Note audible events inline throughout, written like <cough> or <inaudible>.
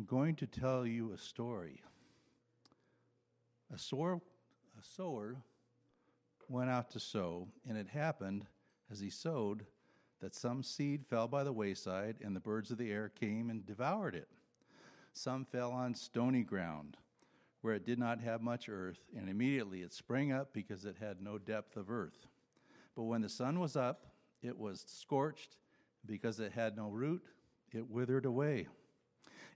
I'm going to tell you a story. A sower, a sower went out to sow, and it happened as he sowed that some seed fell by the wayside, and the birds of the air came and devoured it. Some fell on stony ground, where it did not have much earth, and immediately it sprang up because it had no depth of earth. But when the sun was up, it was scorched, because it had no root, it withered away.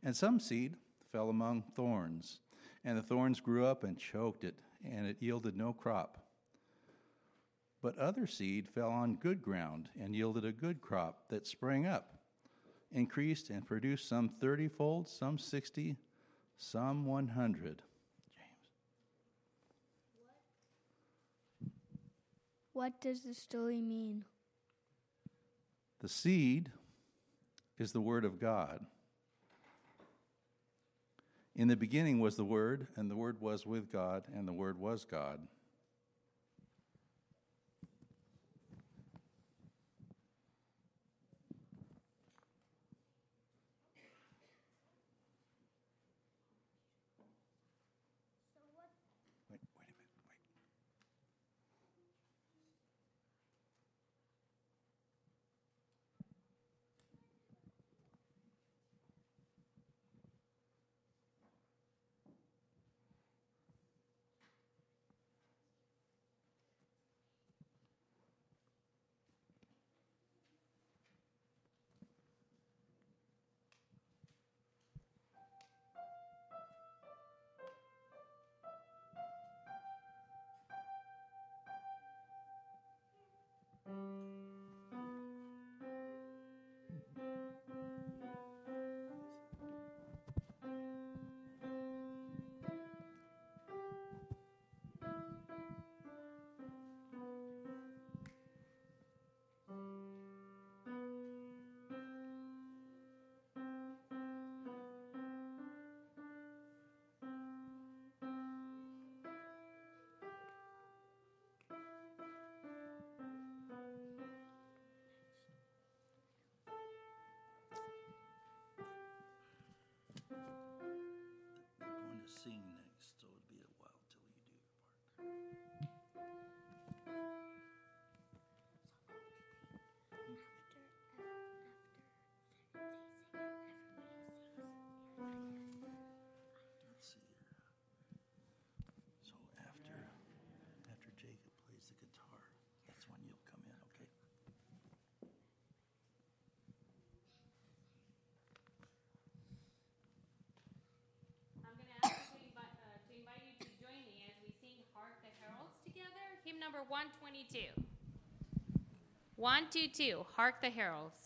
And some seed fell among thorns, and the thorns grew up and choked it, and it yielded no crop. But other seed fell on good ground and yielded a good crop that sprang up, increased, and produced some thirtyfold, some sixty, some one hundred. James. What does the story mean? The seed is the Word of God. In the beginning was the Word, and the Word was with God, and the Word was God. Number 122. 122, Hark the Heralds.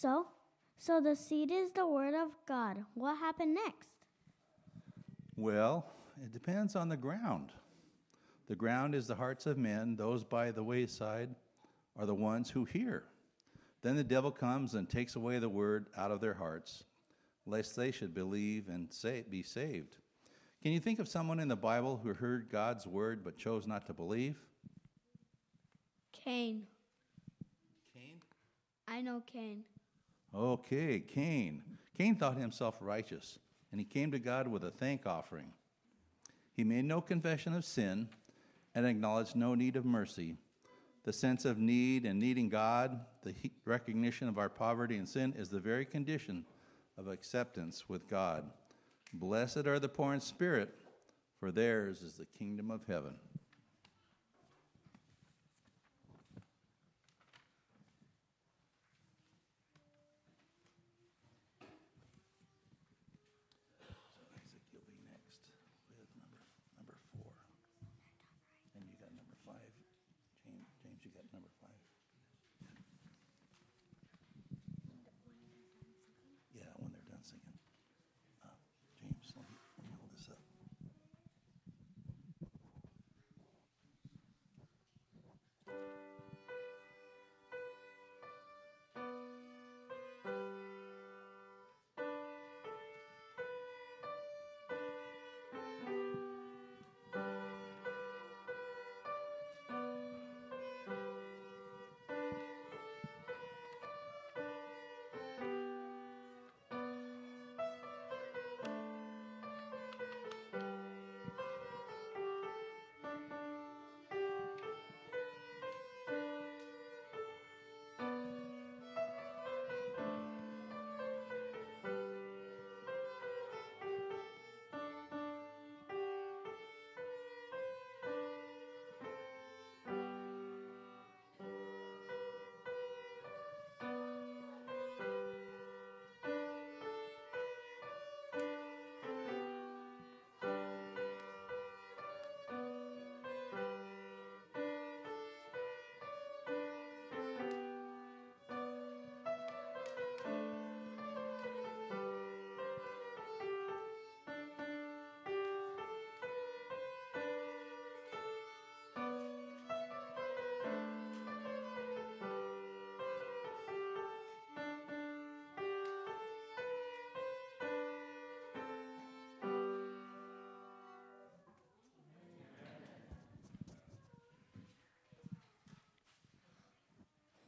So, so the seed is the word of God. What happened next? Well, it depends on the ground. The ground is the hearts of men, those by the wayside are the ones who hear. Then the devil comes and takes away the word out of their hearts, lest they should believe and say, be saved. Can you think of someone in the Bible who heard God's word but chose not to believe? Cain. Cain. I know Cain. Okay, Cain. Cain thought himself righteous, and he came to God with a thank offering. He made no confession of sin and acknowledged no need of mercy. The sense of need and needing God, the recognition of our poverty and sin, is the very condition of acceptance with God. Blessed are the poor in spirit, for theirs is the kingdom of heaven.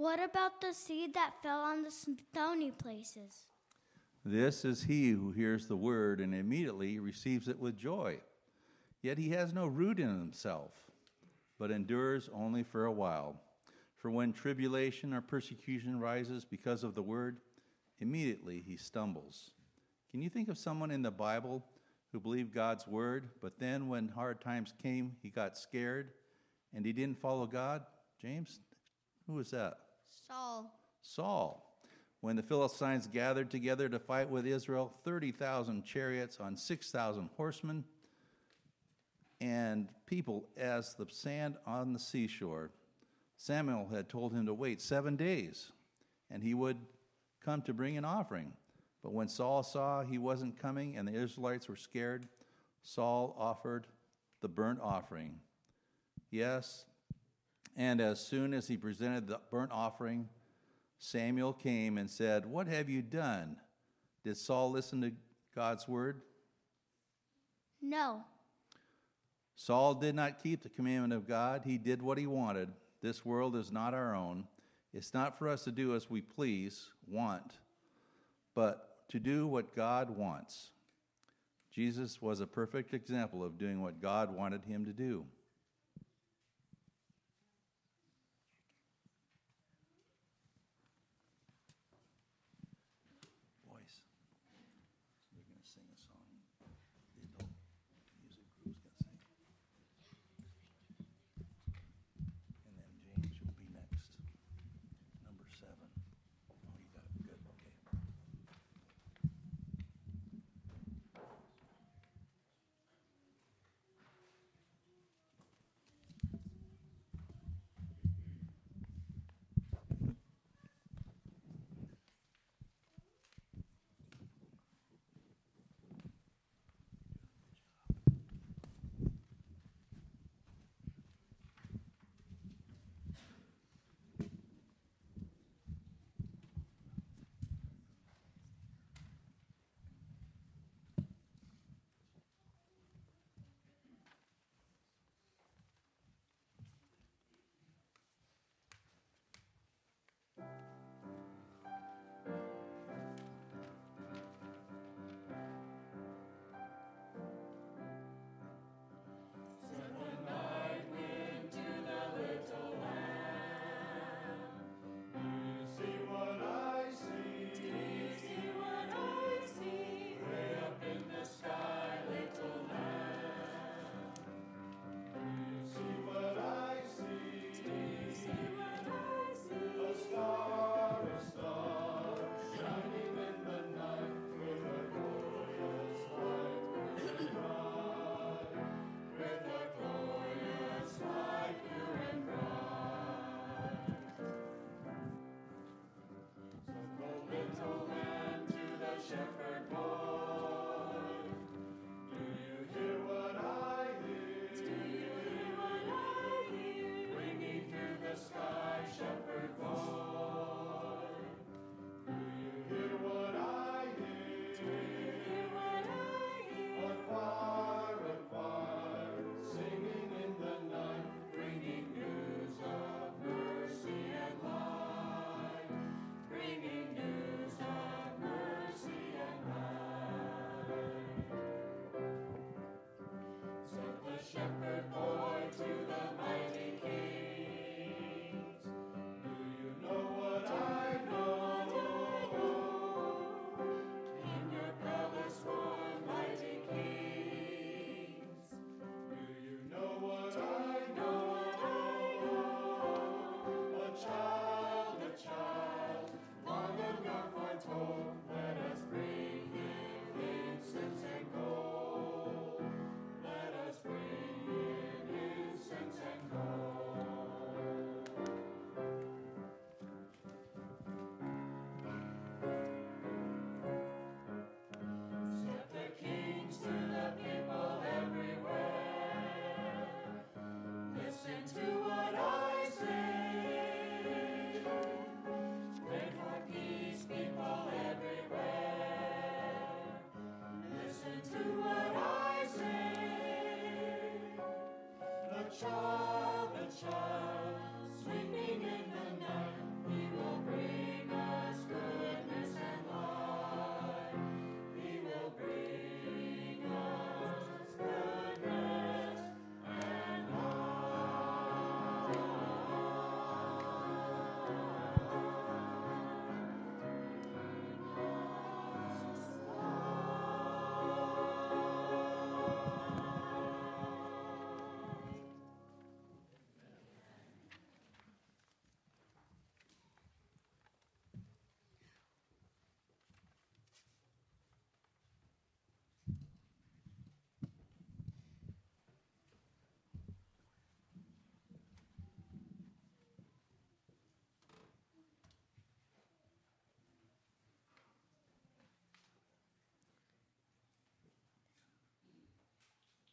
What about the seed that fell on the stony places? This is he who hears the word and immediately receives it with joy. Yet he has no root in himself, but endures only for a while. For when tribulation or persecution rises because of the word, immediately he stumbles. Can you think of someone in the Bible who believed God's word, but then when hard times came, he got scared and he didn't follow God? James, who was that? Saul. Saul. When the Philistines gathered together to fight with Israel, 30,000 chariots on 6,000 horsemen, and people as the sand on the seashore. Samuel had told him to wait seven days, and he would come to bring an offering. But when Saul saw he wasn't coming and the Israelites were scared, Saul offered the burnt offering. Yes, and as soon as he presented the burnt offering, Samuel came and said, What have you done? Did Saul listen to God's word? No. Saul did not keep the commandment of God. He did what he wanted. This world is not our own. It's not for us to do as we please, want, but to do what God wants. Jesus was a perfect example of doing what God wanted him to do.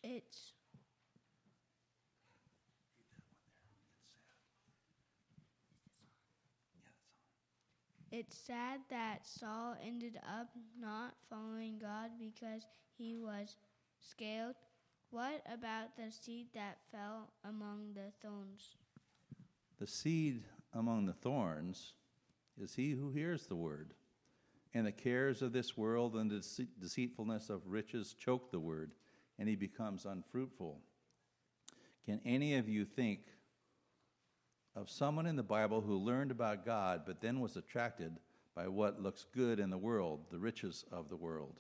It's It's sad that Saul ended up not following God because he was scared. What about the seed that fell among the thorns? The seed among the thorns is he who hears the word, and the cares of this world and the deceitfulness of riches choke the word, and he becomes unfruitful. Can any of you think of someone in the Bible who learned about God but then was attracted by what looks good in the world, the riches of the world?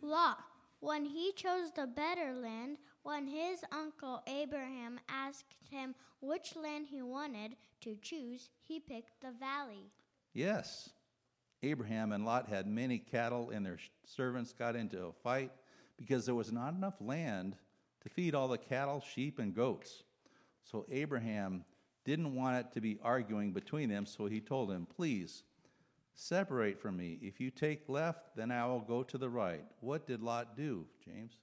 Lot, when he chose the better land, when his uncle Abraham asked him which land he wanted to choose, he picked the valley. Yes. Abraham and Lot had many cattle, and their servants got into a fight because there was not enough land to feed all the cattle, sheep, and goats. So Abraham didn't want it to be arguing between them, so he told him, Please, separate from me. If you take left, then I will go to the right. What did Lot do, James?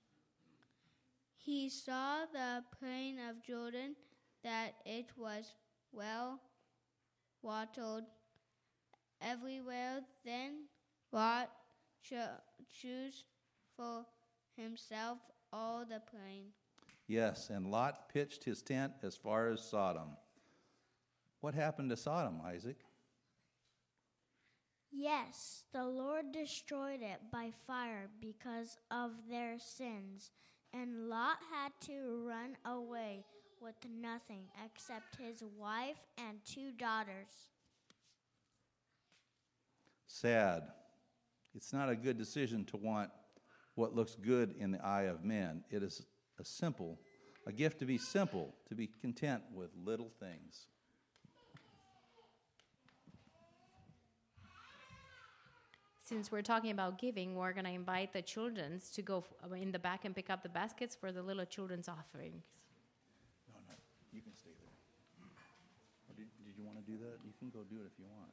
He saw the plain of Jordan, that it was well watered everywhere. Then Lot cho- chose for himself all the plain. Yes, and Lot pitched his tent as far as Sodom. What happened to Sodom, Isaac? Yes, the Lord destroyed it by fire because of their sins, and Lot had to run away with nothing except his wife and two daughters. Sad. It's not a good decision to want what looks good in the eye of man. It is a simple, a gift to be simple, to be content with little things. Since we're talking about giving, we're going to invite the children's to go in the back and pick up the baskets for the little children's offerings. No, no, you can stay there. Or did, did you want to do that? You can go do it if you want.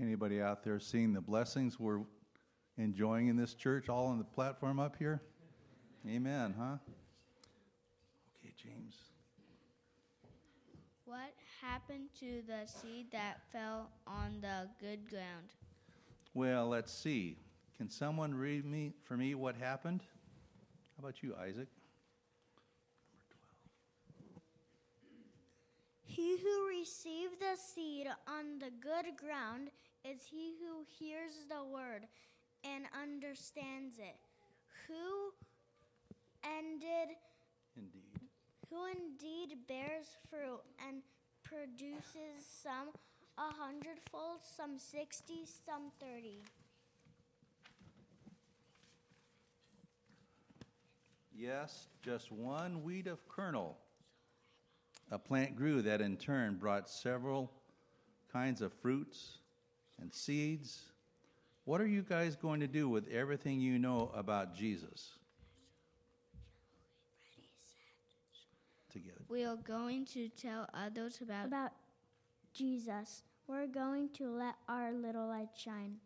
Anybody out there seeing the blessings we're enjoying in this church, all on the platform up here? Amen, huh? Okay, James. What happened to the seed that fell on the good ground? Well, let's see. Can someone read me for me what happened? How about you, Isaac? He who received the seed on the good ground is he who hears the word and understands it. Who ended Indeed. who indeed bears fruit and produces some a hundredfold, some sixty, some thirty. Yes, just one weed of kernel. A plant grew that in turn brought several kinds of fruits and seeds. What are you guys going to do with everything you know about Jesus? Together. We are going to tell others about, About Jesus, we're going to let our little light shine.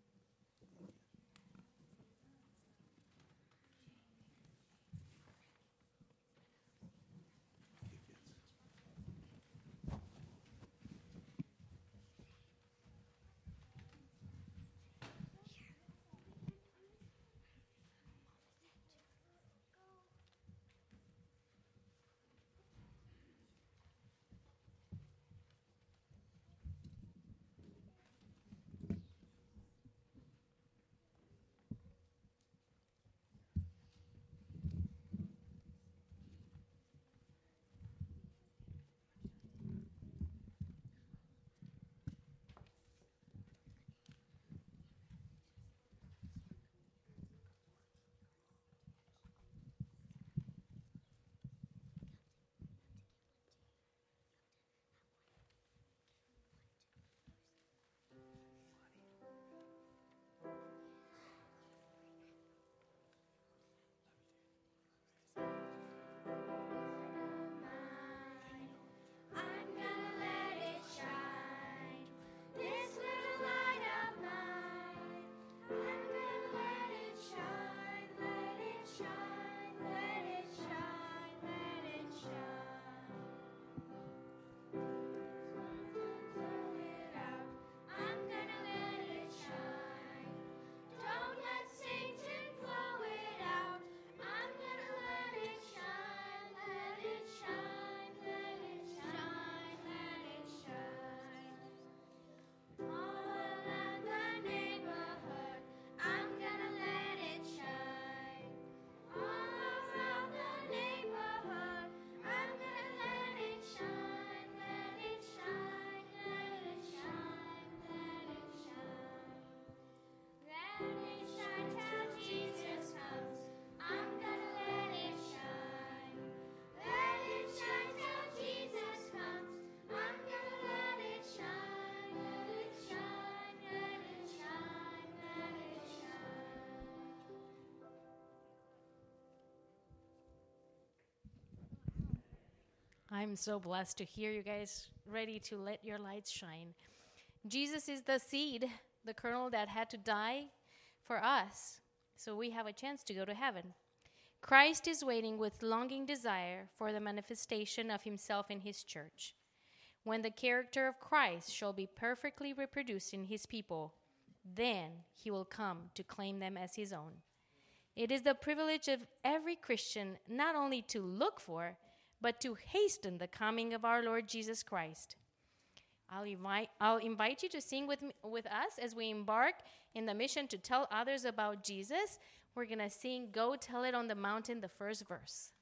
I'm gonna let it shine. Let it shine till Jesus comes. I'm gonna let it shine. Let it shine, let it shine, let it shine. I'm so blessed to hear you guys ready to let your lights shine. Jesus is the seed, the kernel that had to die for us, so we have a chance to go to heaven. Christ is waiting with longing desire for the manifestation of himself in his church. When the character of Christ shall be perfectly reproduced in his people, then he will come to claim them as his own. It is the privilege of every Christian not only to look for, but to hasten the coming of our Lord Jesus Christ. I'll invite, I'll invite you to sing with, me, with us as we embark in the mission to tell others about Jesus. We're going to sing Go Tell It on the Mountain, the first verse.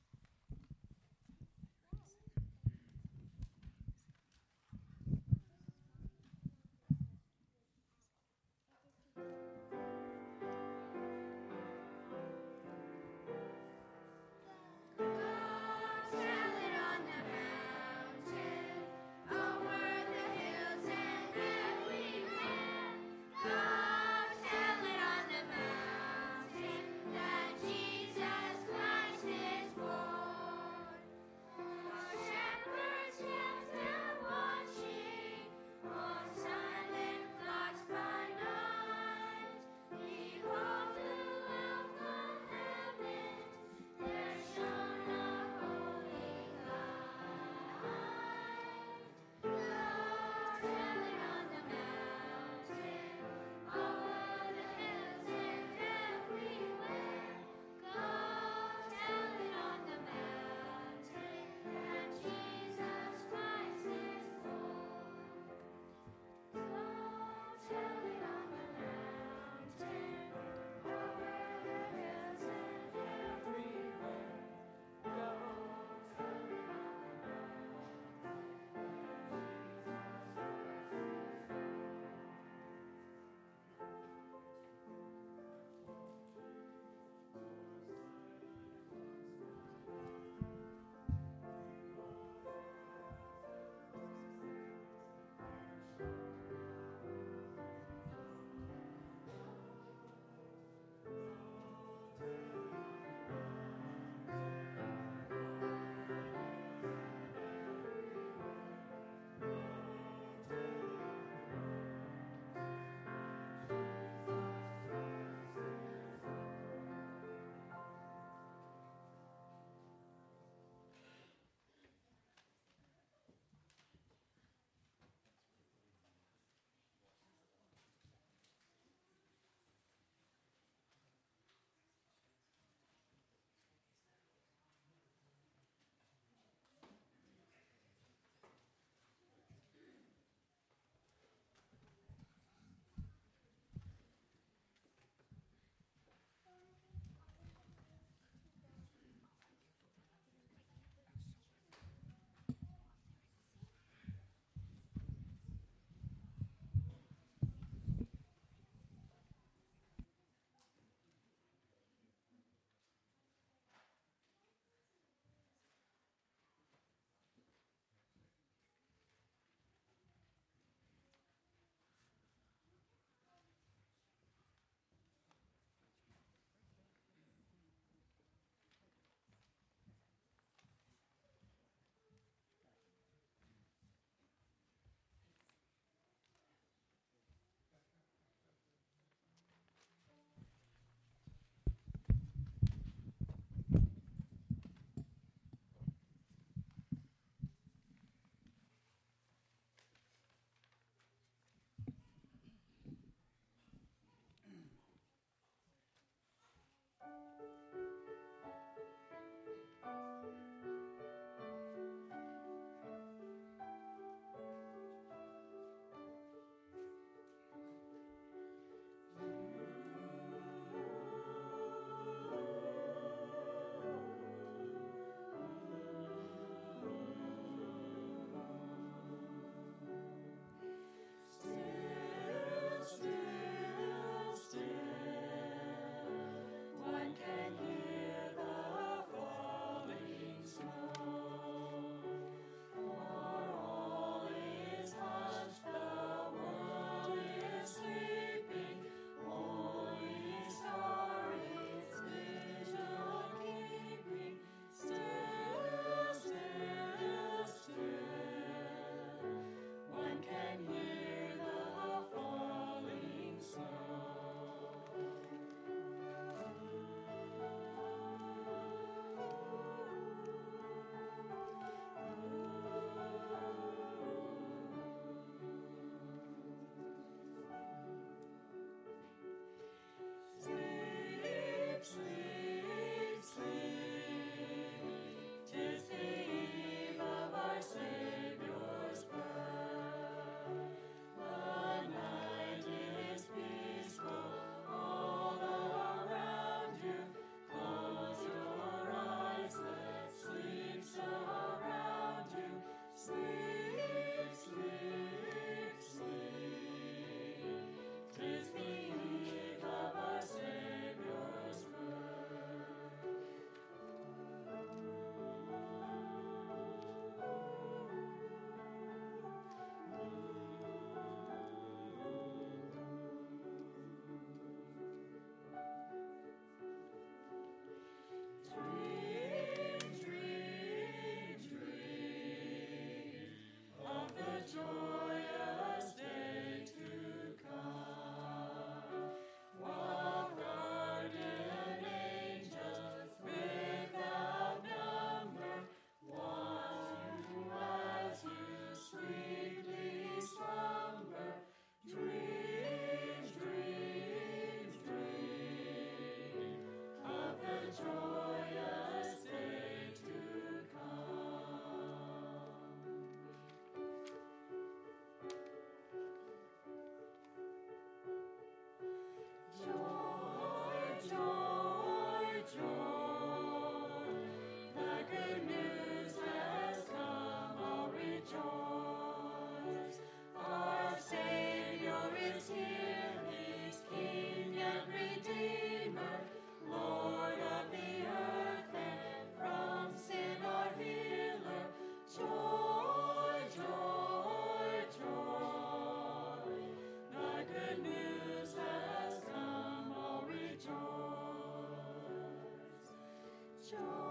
joy.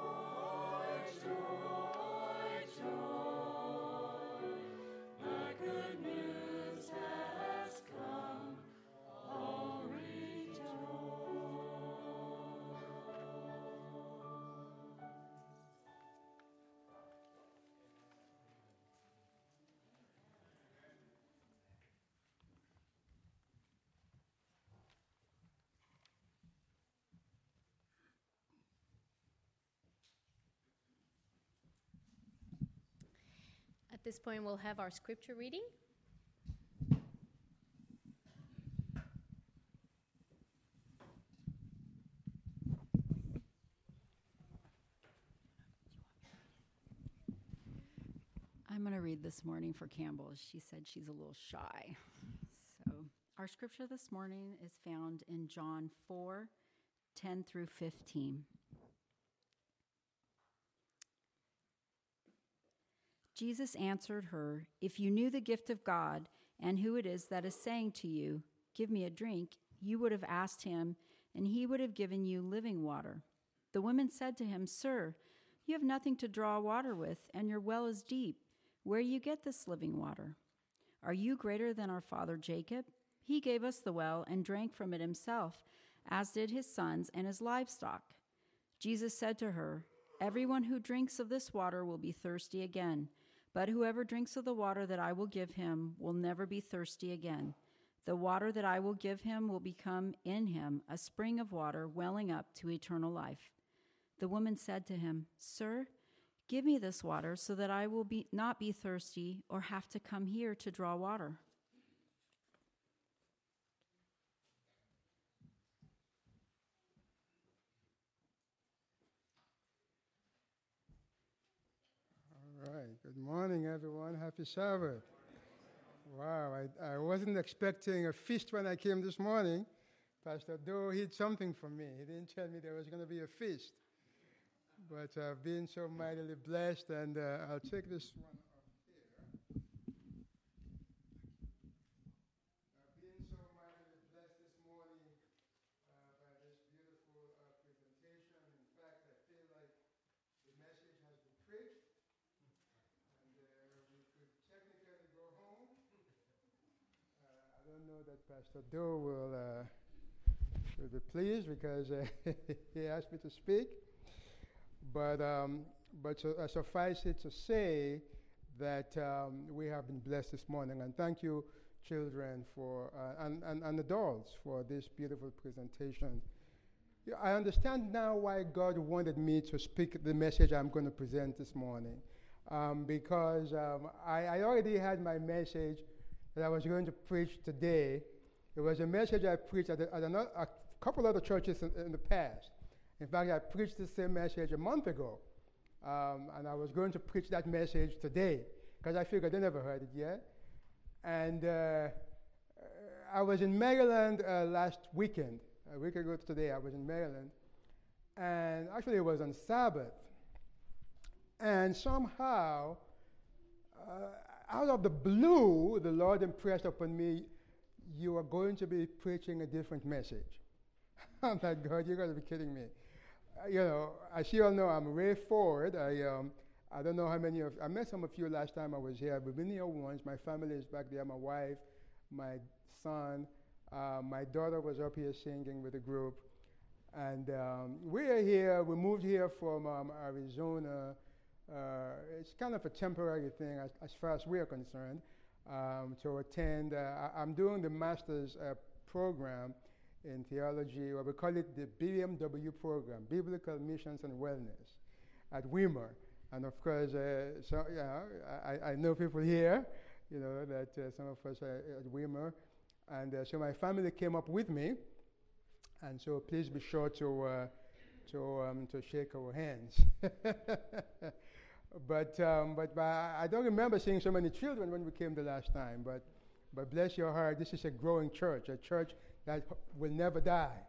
At this point, we'll have our scripture reading. I'm going to read this morning for Campbell. She said she's a little shy. So, our scripture this morning is found in John 4 10 through 15. Jesus answered her, If you knew the gift of God and who it is that is saying to you, Give me a drink, you would have asked him, and he would have given you living water. The woman said to him, Sir, you have nothing to draw water with, and your well is deep. Where you get this living water? Are you greater than our father Jacob? He gave us the well and drank from it himself, as did his sons and his livestock. Jesus said to her, Everyone who drinks of this water will be thirsty again, but whoever drinks of the water that I will give him will never be thirsty again. The water that I will give him will become in him a spring of water welling up to eternal life. The woman said to him, Sir, Give me this water so that I will be, not be thirsty or have to come here to draw water. All right. Good morning, everyone. Happy Sabbath. Wow, I, I wasn't expecting a feast when I came this morning. Pastor Doe hid something from me. He didn't tell me there was going to be a feast. But I've been so mightily blessed, and uh, I'll take this one up here. I've been so mightily blessed this morning uh, by this beautiful uh, presentation. In fact, I feel like the message has been preached, and uh, we could technically go home. Uh, I don't know that Pastor Doe will, uh, will be pleased because uh, <laughs> he asked me to speak. But, um, but so, uh, suffice it to say that um, we have been blessed this morning. And thank you, children, for, uh, and, and, and adults, for this beautiful presentation. I understand now why God wanted me to speak the message I'm going to present this morning. Um, because um, I, I already had my message that I was going to preach today. It was a message I preached at, a, at a couple other churches in, in the past. In fact, I preached the same message a month ago, um, and I was going to preach that message today because I figured they never heard it yet. And uh, I was in Maryland uh, last weekend. A week ago today, I was in Maryland, and actually, it was on Sabbath. And somehow, uh, out of the blue, the Lord impressed upon me, you are going to be preaching a different message. <laughs> I'm like, God, you got to be kidding me. Uh, you know, as you all know, I'm Ray Ford. I, um, I don't know how many of I met some of you last time I was here. We've been here once. My family is back there. My wife, my son, uh, my daughter was up here singing with the group, and um, we're here. We moved here from um, Arizona. Uh, it's kind of a temporary thing as, as far as we're concerned um, to attend. Uh, I, am doing the master's uh, program in theology, or we call it the BMW program, Biblical Missions and Wellness, at Weimar. And of course, uh, so, know, I, I, know people here, you know, that uh, some of us are at Weimar. And uh, so my family came up with me. And so please be sure to, to, um, to shake our hands. <laughs> but, um, but I don't remember seeing so many children when we came the last time. But, but bless your heart, this is a growing church, a church that will never die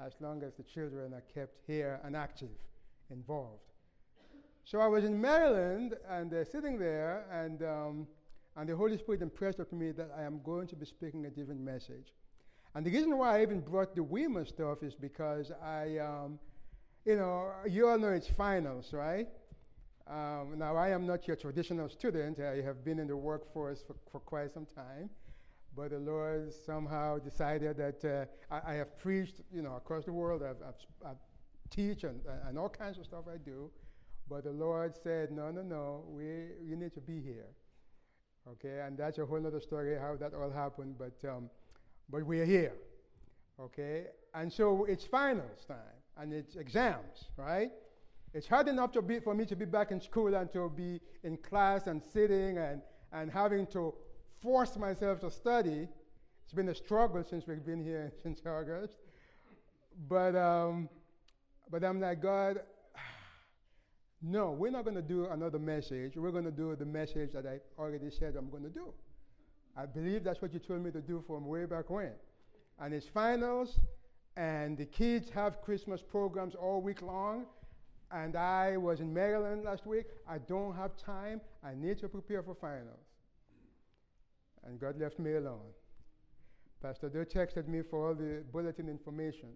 as long as the children are kept here and active, involved. So I was in Maryland and uh, sitting there, and, um, and the Holy Spirit impressed upon me that I am going to be speaking a different message. And the reason why I even brought the Weimar stuff is because I, um, you know, you all know it's finals, right? Um, now, I am not your traditional student. I have been in the workforce for, for quite some time. But the Lord somehow decided that uh, I, I, have preached, you know, across the world. I've, I've, I teach and, and all kinds of stuff I do. But the Lord said, no, no, no, we, you need to be here. Okay, and that's a whole other story how that all happened, but, um, but we're here. Okay, and so it's finals time and it's exams, right? It's hard enough to be, for me to be back in school and to be in class and sitting and, and having to force myself to study. It's been a struggle since we've been here <laughs> since August. But, um, but I'm like, God, <sighs> no, we're not going to do another message. We're going to do the message that I already said I'm going to do. I believe that's what you told me to do from way back when. And it's finals, and the kids have Christmas programs all week long and I was in Maryland last week. I don't have time. I need to prepare for finals. And God left me alone. Pastor Doe texted me for all the bulletin information.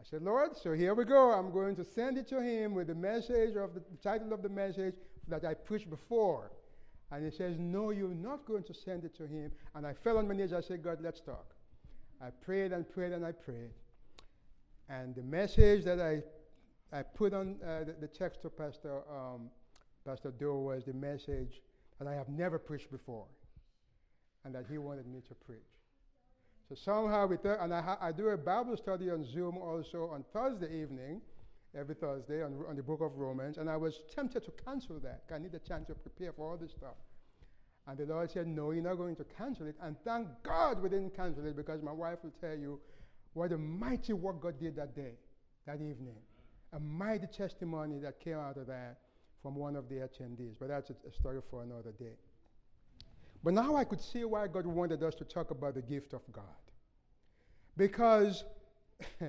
I said, Lord, so here we go. I'm going to send it to him with the message of the, the title of the message that I preached before. And he says, No, you're not going to send it to him. And I fell on my knees. I said, God, let's talk. I prayed and prayed and I prayed. And the message that I I put on uh, the, the, text to Pastor, um, Pastor Doe was the message that I have never preached before and that he wanted me to preach. So somehow, we th- and I, ha- I do a Bible study on Zoom also on Thursday evening, every Thursday on, on the book of Romans, and I was tempted to cancel that. I need a chance to prepare for all this stuff. And the Lord said, No, you're not going to cancel it. And thank God we didn't cancel it because my wife will tell you what a mighty work God did that day, that evening a mighty testimony that came out of that from one of the attendees. But that's a, a story for another day. But now I could see why God wanted us to talk about the gift of God. Because <laughs>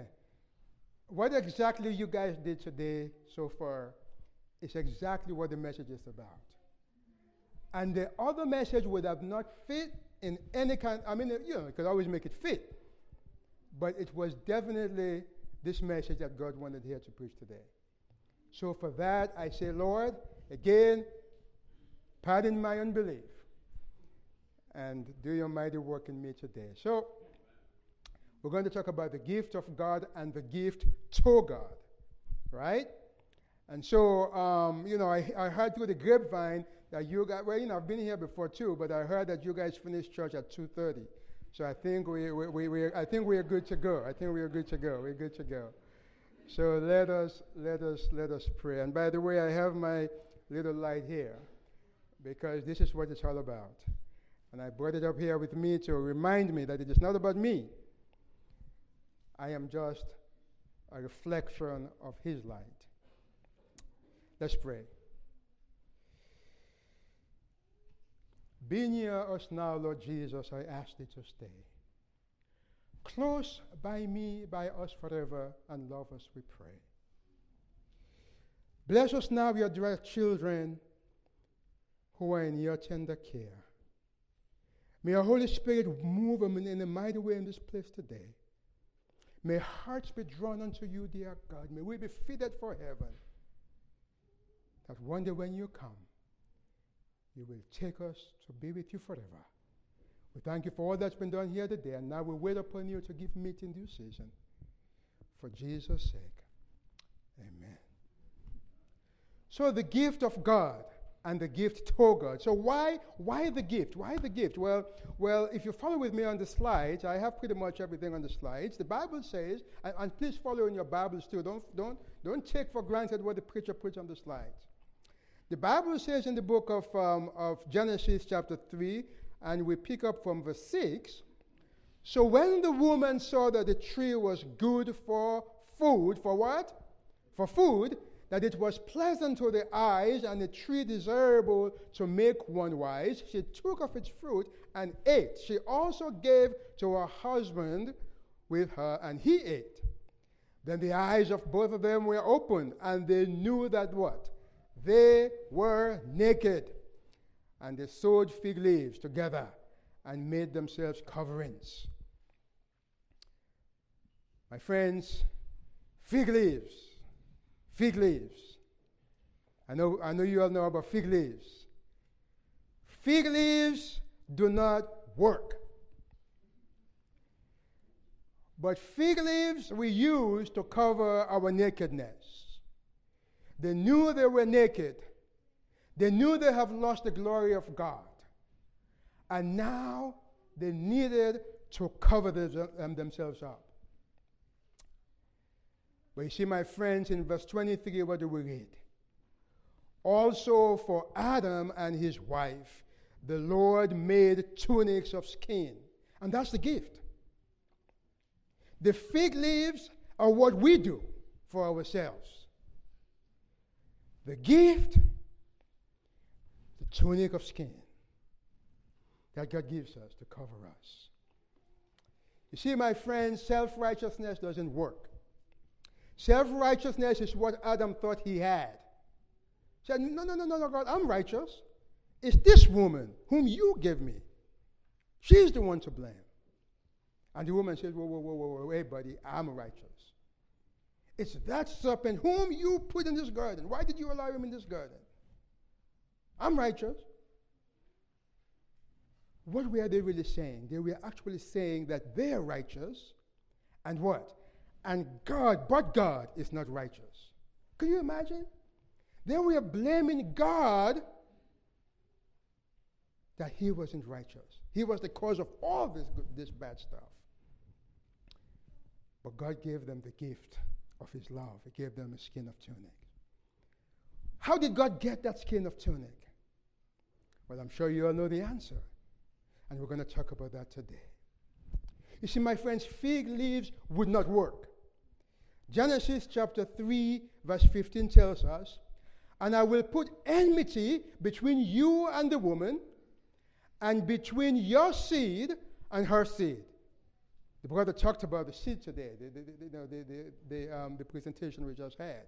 what exactly you guys did today so far is exactly what the message is about. And the other message would have not fit in any kind, I mean, you know, you could always make it fit. But it was definitely this message that God wanted here to preach today. So for that, I say, Lord, again, pardon my unbelief and do your mighty work in me today. So we're going to talk about the gift of God and the gift to God, right? And so, um, you know, I, I heard through the grapevine that you guys, well, you know, I've been here before too, but I heard that you guys finished church at 2.30. So I think we, we, we, we, I think we are good to go. I think we are good to go. We're good to go. So let us, let us, let us pray. And by the way, I have my little light here because this is what it's all about. And I brought it up here with me to remind me that it is not about me. I am just a reflection of His light. Let's pray. Be near us now, Lord Jesus, I ask thee to stay. Close by me, by us forever, and love us, we pray. Bless us now, your dear children who are in your tender care. May your Holy Spirit move them in a mighty way in this place today. May hearts be drawn unto you, dear God. May we be fitted for heaven. That one day when you come, you will take us to be with you forever. We thank you for all that's been done here today, and now we wait upon you to give meat in due season. For Jesus' sake. Amen. So the gift of God and the gift to God. So why why the gift? Why the gift? Well, well, if you follow with me on the slides, I have pretty much everything on the slides. The Bible says, and, and please follow in your Bibles too. Don't don't don't take for granted what the preacher puts on the slides. The Bible says in the book of, um, of Genesis, chapter 3, and we pick up from verse 6. So when the woman saw that the tree was good for food, for what? For food, that it was pleasant to the eyes and the tree desirable to make one wise, she took of its fruit and ate. She also gave to her husband with her, and he ate. Then the eyes of both of them were opened, and they knew that what? They were naked, and they sewed fig leaves together and made themselves coverings. My friends, fig leaves Fig leaves. I know, I know you all know about fig leaves. Fig leaves do not work. But fig leaves we use to cover our nakedness. They knew they were naked. They knew they have lost the glory of God. And now they needed to cover them, um, themselves up. But you see, my friends, in verse 23, what do we read? Also, for Adam and his wife, the Lord made tunics of skin. And that's the gift. The fig leaves are what we do for ourselves. The gift, the tunic of skin that God gives us to cover us. You see, my friends, self righteousness doesn't work. Self righteousness is what Adam thought he had. He said, No, no, no, no, no, God, I'm righteous. It's this woman whom you give me. She's the one to blame. And the woman says, Whoa, whoa, whoa, whoa, whoa, hey, buddy, I'm righteous. It's that serpent whom you put in this garden. Why did you allow him in this garden? I'm righteous. What were they really saying? They were actually saying that they're righteous and what? And God, but God is not righteous. Can you imagine? They were blaming God that he wasn't righteous. He was the cause of all this, this bad stuff. But God gave them the gift of his love. He gave them a skin of tunic. How did God get that skin of tunic? Well, I'm sure you all know the answer. And we're going to talk about that today. You see, my friends, fig leaves would not work. Genesis chapter 3, verse 15 tells us, And I will put enmity between you and the woman, and between your seed and her seed. The brother talked about the seed today, the, the, the, the, the, um, the presentation we just had.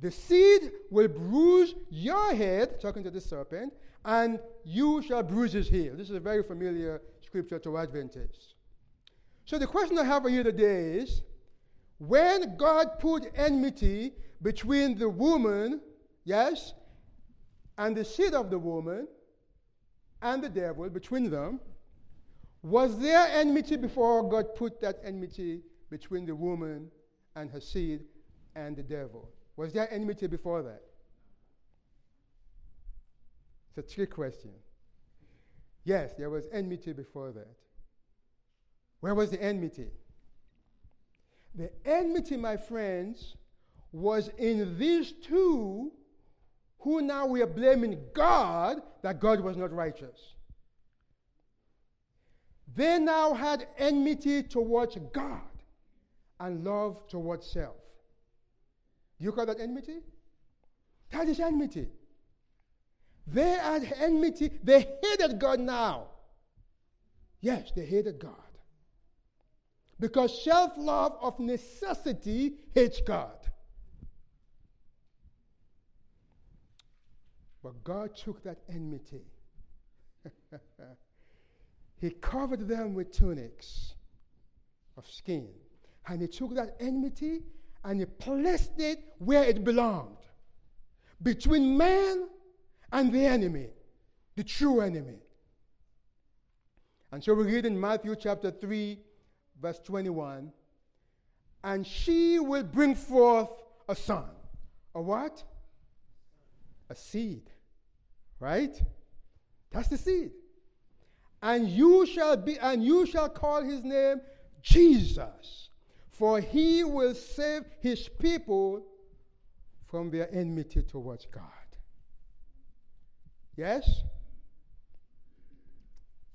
The seed will bruise your head, talking to the serpent, and you shall bruise his heel. This is a very familiar scripture to Adventists. So the question I have for you today is when God put enmity between the woman, yes, and the seed of the woman and the devil, between them, was there enmity before God put that enmity between the woman and her seed and the devil? Was there enmity before that? It's a trick question. Yes, there was enmity before that. Where was the enmity? The enmity, my friends, was in these two who now we are blaming God that God was not righteous. They now had enmity towards God and love towards self. Do you call that enmity? That is enmity. They had enmity. They hated God now. Yes, they hated God. Because self love of necessity hates God. But God took that enmity. <laughs> he covered them with tunics of skin. And he took that enmity and he placed it where it belonged between man and the enemy, the true enemy. And so we read in Matthew chapter 3, verse 21 and she will bring forth a son. A what? A seed. Right? That's the seed. And you shall be and you shall call his name Jesus, for he will save his people from their enmity towards God. Yes?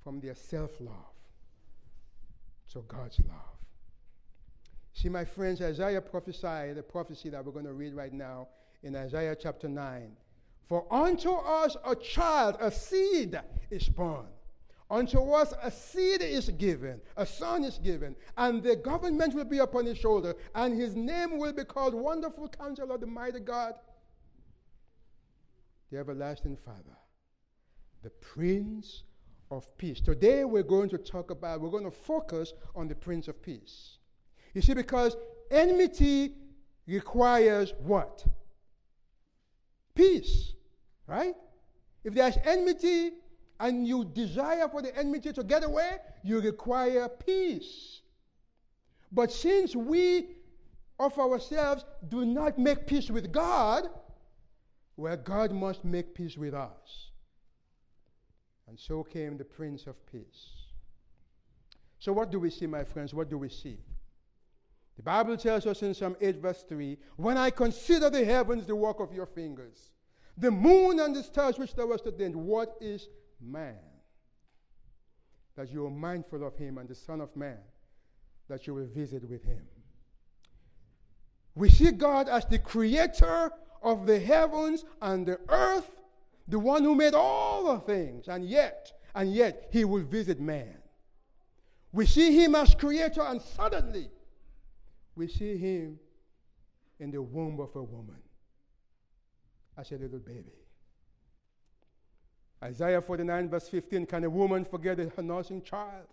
From their self love to God's love. See, my friends, Isaiah prophesied the prophecy that we're going to read right now in Isaiah chapter 9. For unto us a child, a seed is born. Unto us a seed is given, a son is given, and the government will be upon his shoulder, and his name will be called Wonderful Counselor, of the Mighty God, the Everlasting Father, the Prince of Peace. Today we're going to talk about, we're going to focus on the Prince of Peace. You see, because enmity requires what? Peace, right? If there's enmity and you desire for the enmity to get away, you require peace. But since we of ourselves do not make peace with God, well, God must make peace with us. And so came the Prince of Peace. So, what do we see, my friends? What do we see? The Bible tells us in Psalm 8, verse 3 When I consider the heavens, the work of your fingers, the moon and the stars which thou hast ordained, what is man? That you are mindful of him, and the Son of Man, that you will visit with him. We see God as the creator of the heavens and the earth, the one who made all the things, and yet, and yet, he will visit man. We see him as creator, and suddenly, we see him in the womb of a woman as a little baby. Isaiah 49, verse 15 Can a woman forget her nursing child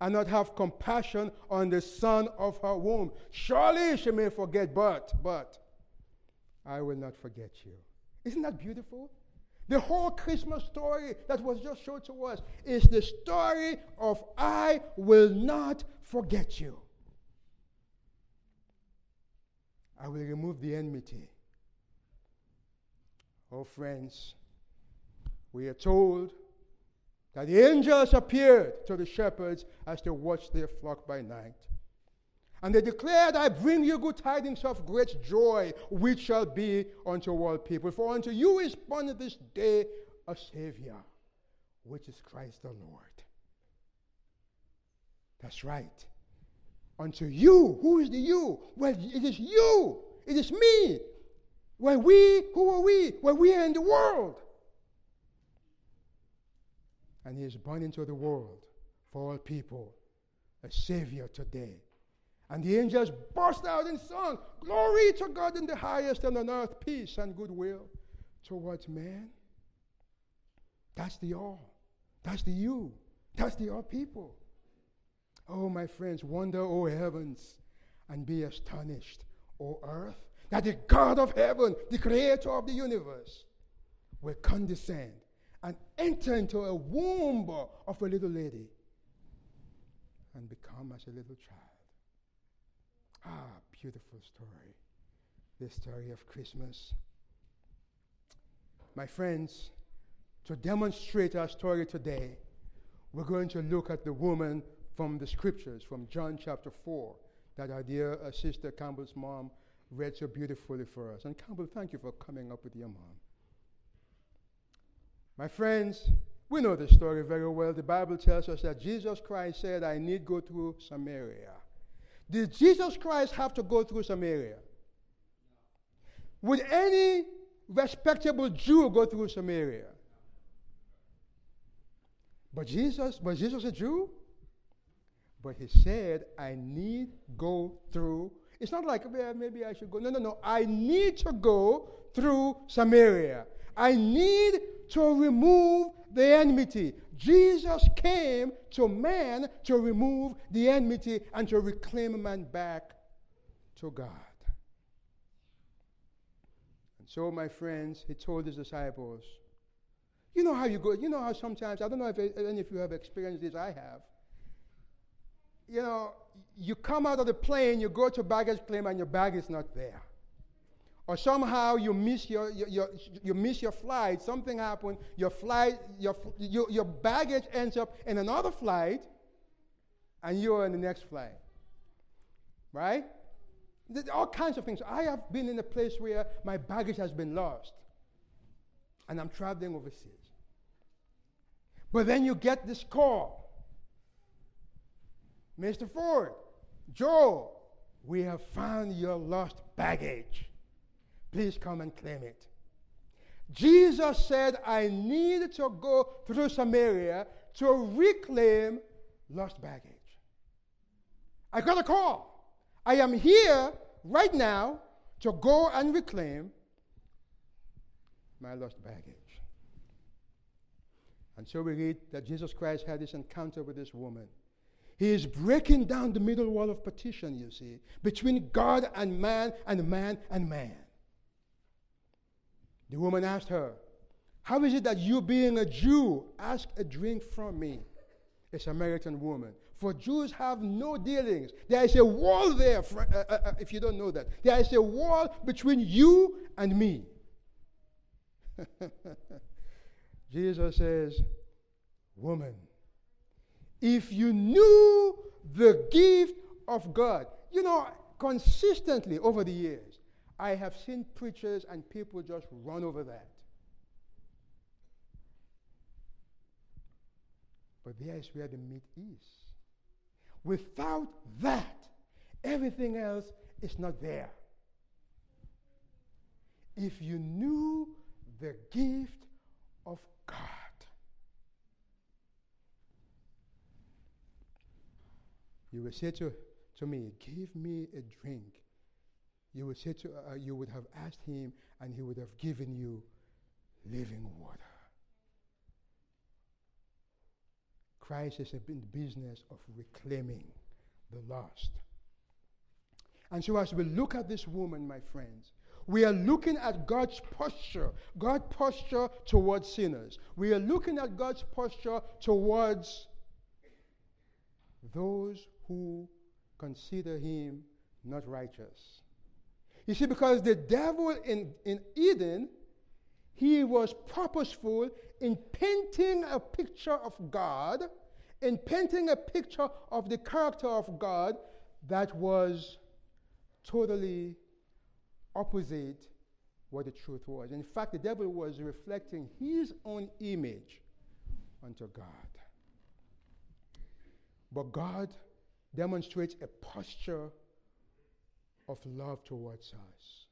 and not have compassion on the son of her womb? Surely she may forget, but, but, I will not forget you. Isn't that beautiful? The whole Christmas story that was just shown to us is the story of I will not forget you. I will remove the enmity. Oh, friends, we are told that the angels appeared to the shepherds as they watched their flock by night. And they declared, I bring you good tidings of great joy, which shall be unto all people. For unto you is born this day a Savior, which is Christ the Lord. That's right. Unto you. Who is the you? Well, it is you. It is me. When we, who are we? When we are in the world. And he is born into the world for all people, a Savior today. And the angels burst out in song Glory to God in the highest, and on earth peace and goodwill towards man. That's the all. That's the you. That's the all people. Oh, my friends, wonder, O heavens, and be astonished, O earth, that the God of heaven, the creator of the universe, will condescend and enter into a womb of a little lady and become as a little child. Ah, beautiful story. The story of Christmas. My friends, to demonstrate our story today, we're going to look at the woman from the scriptures, from John chapter 4, that our dear uh, sister Campbell's mom read so beautifully for us. And Campbell, thank you for coming up with your mom. My friends, we know the story very well. The Bible tells us that Jesus Christ said, I need go through Samaria. Did Jesus Christ have to go through Samaria? Would any respectable Jew go through Samaria? But Jesus, was Jesus a Jew? But he said, I need go through. It's not like well, maybe I should go. No, no, no. I need to go through Samaria. I need to remove the enmity. Jesus came to man to remove the enmity and to reclaim man back to God. And so, my friends, he told his disciples, you know how you go, you know how sometimes, I don't know if any of you have experienced this, I have. You know, you come out of the plane, you go to baggage claim, and your bag is not there or somehow you miss your, your, your, you miss your flight, something happened, your flight, your, your, your baggage ends up in another flight, and you're in the next flight. Right? There's all kinds of things. I have been in a place where my baggage has been lost, and I'm traveling overseas. But then you get this call Mr. Ford, Joe, we have found your lost baggage. Please come and claim it. Jesus said, I need to go through Samaria to reclaim lost baggage. I got a call. I am here right now to go and reclaim my lost baggage. And so we read that Jesus Christ had this encounter with this woman. He is breaking down the middle wall of partition, you see, between God and man and man and man. The woman asked her, How is it that you, being a Jew, ask a drink from me, a Samaritan woman? For Jews have no dealings. There is a wall there, uh, uh, uh, if you don't know that. There is a wall between you and me. <laughs> Jesus says, Woman, if you knew the gift of God, you know, consistently over the years, I have seen preachers and people just run over that. But there is where the meat is. Without that, everything else is not there. If you knew the gift of God, you would say to, to me, Give me a drink. You would say to, uh, you would have asked him, and he would have given you living water. Christ is in the business of reclaiming the lost. And so, as we look at this woman, my friends, we are looking at God's posture, God's posture towards sinners. We are looking at God's posture towards those who consider him not righteous. You see, because the devil in, in Eden, he was purposeful in painting a picture of God, in painting a picture of the character of God that was totally opposite what the truth was. In fact, the devil was reflecting his own image unto God. But God demonstrates a posture of love towards us.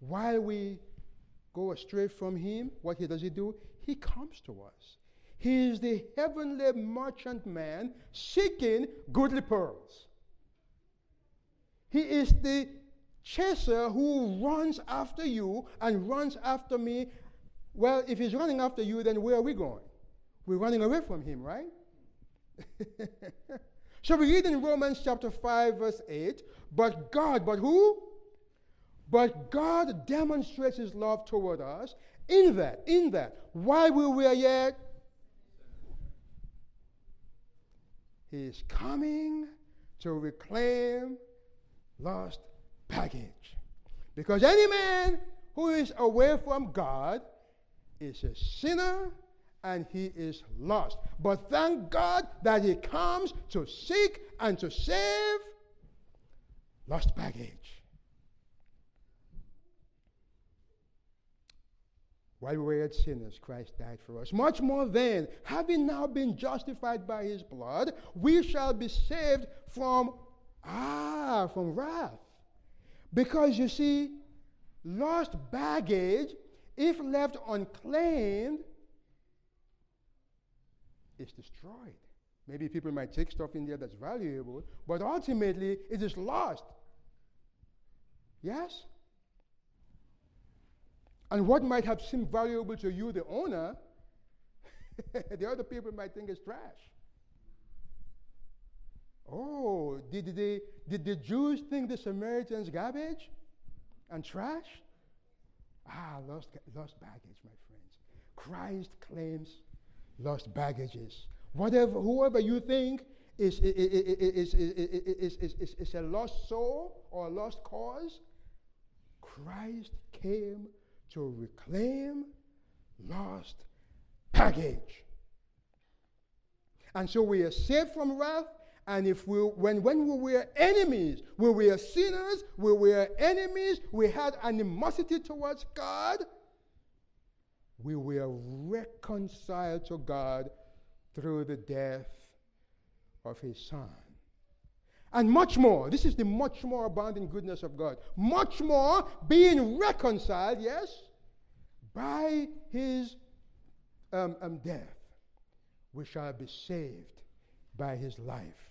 While we go astray from him, what he does he do? He comes to us. He is the heavenly merchant man seeking goodly pearls. He is the chaser who runs after you and runs after me. Well, if he's running after you, then where are we going? We're running away from him, right? <laughs> so we read in Romans chapter 5, verse 8, but God, but who? But God demonstrates his love toward us in that, in that, while we were yet, he is coming to reclaim lost baggage. Because any man who is away from God is a sinner and he is lost. But thank God that he comes to seek and to save lost baggage. While we were yet sinners, Christ died for us. Much more then, having now been justified by his blood, we shall be saved from, ah, from wrath. Because you see, lost baggage, if left unclaimed, is destroyed. Maybe people might take stuff in there that's valuable, but ultimately it is lost. Yes? And what might have seemed valuable to you, the owner, <laughs> the other people might think is trash. Oh, did, they, did the Jews think the Samaritans garbage and trash? Ah, lost, lost baggage, my friends. Christ claims lost baggages. Whatever, whoever you think is, is, is, is, is, is, is a lost soul or a lost cause, Christ came to reclaim lost baggage. And so we are saved from wrath. And if we, when, when we were enemies, we were sinners, we were enemies, we had animosity towards God, we were reconciled to God through the death of his Son. And much more, this is the much more abounding goodness of God. Much more being reconciled, yes, by his um, um, death, we shall be saved by his life.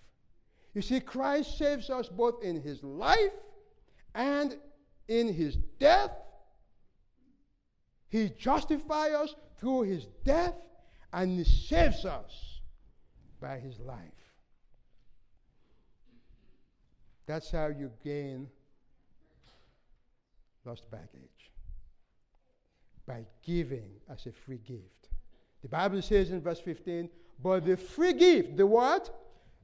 You see, Christ saves us both in his life and in his death. He justifies us through his death and he saves us by his life. That's how you gain lost baggage. By giving as a free gift. The Bible says in verse 15, but the free gift, the what?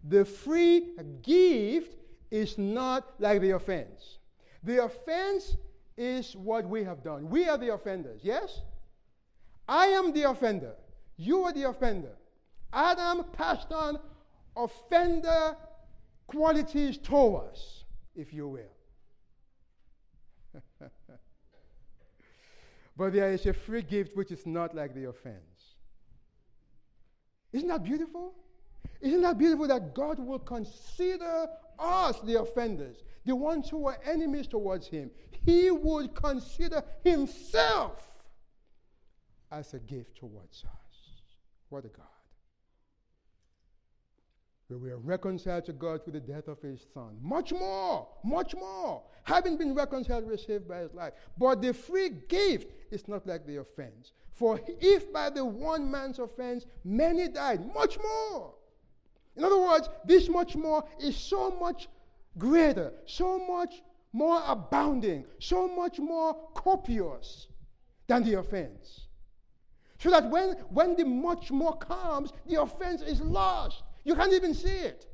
The free gift is not like the offense. The offense is what we have done. We are the offenders, yes? I am the offender. You are the offender. Adam passed on offender qualities toward us, if you will. <laughs> but there is a free gift which is not like the offense. Isn't that beautiful? Isn't that beautiful that God will consider us the offenders, the ones who were enemies towards Him? He would consider Himself as a gift towards us. What a God. We are reconciled to God through the death of His Son. Much more, much more. Having been reconciled, saved by His life. But the free gift is not like the offense. For if by the one man's offense many died, much more. In other words, this much more is so much greater, so much more abounding, so much more copious than the offense. So that when, when the much more comes, the offense is lost. You can't even see it.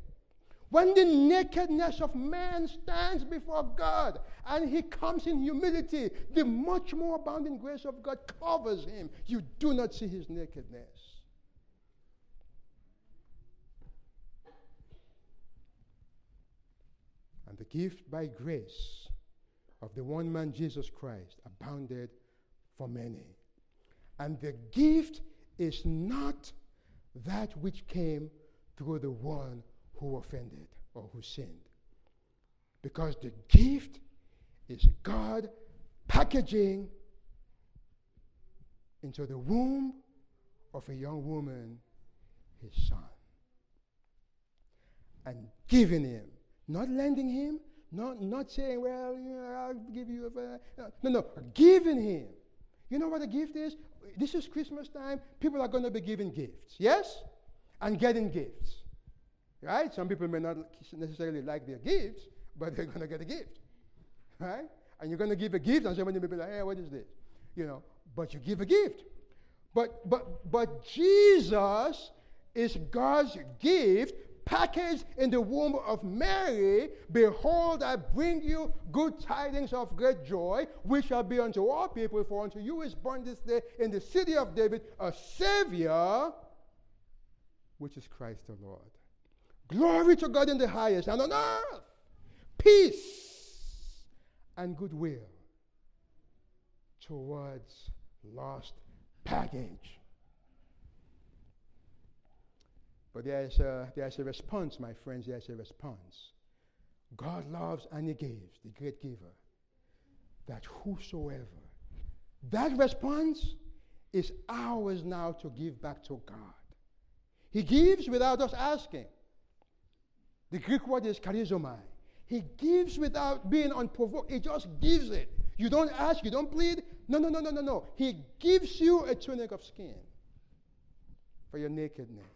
When the nakedness of man stands before God and he comes in humility, the much more abounding grace of God covers him. You do not see his nakedness. And the gift by grace of the one man Jesus Christ abounded for many. And the gift is not that which came through the one who offended or who sinned. Because the gift is God packaging into the womb of a young woman his son. And giving him, not lending him, not, not saying, well, I'll give you a. No, no, giving him. You know what a gift is? This is Christmas time. People are going to be giving gifts, yes? And getting gifts. Right? Some people may not necessarily like their gifts, but they're going to get a gift. Right? And you're going to give a gift, and somebody may be like, hey, what is this? You know, but you give a gift. But, but, but Jesus is God's gift packaged in the womb of Mary. Behold, I bring you good tidings of great joy, which shall be unto all people, for unto you is born this day in the city of David a Savior, which is Christ the Lord. Glory to God in the highest, and on earth, peace and goodwill towards lost baggage. But there's a, there's a response, my friends, there's a response. God loves and He gives, the great giver, that whosoever. That response is ours now to give back to God. He gives without us asking. The Greek word is charizomai. He gives without being unprovoked. He just gives it. You don't ask, you don't plead. No, no, no, no, no, no. He gives you a tunic of skin for your nakedness.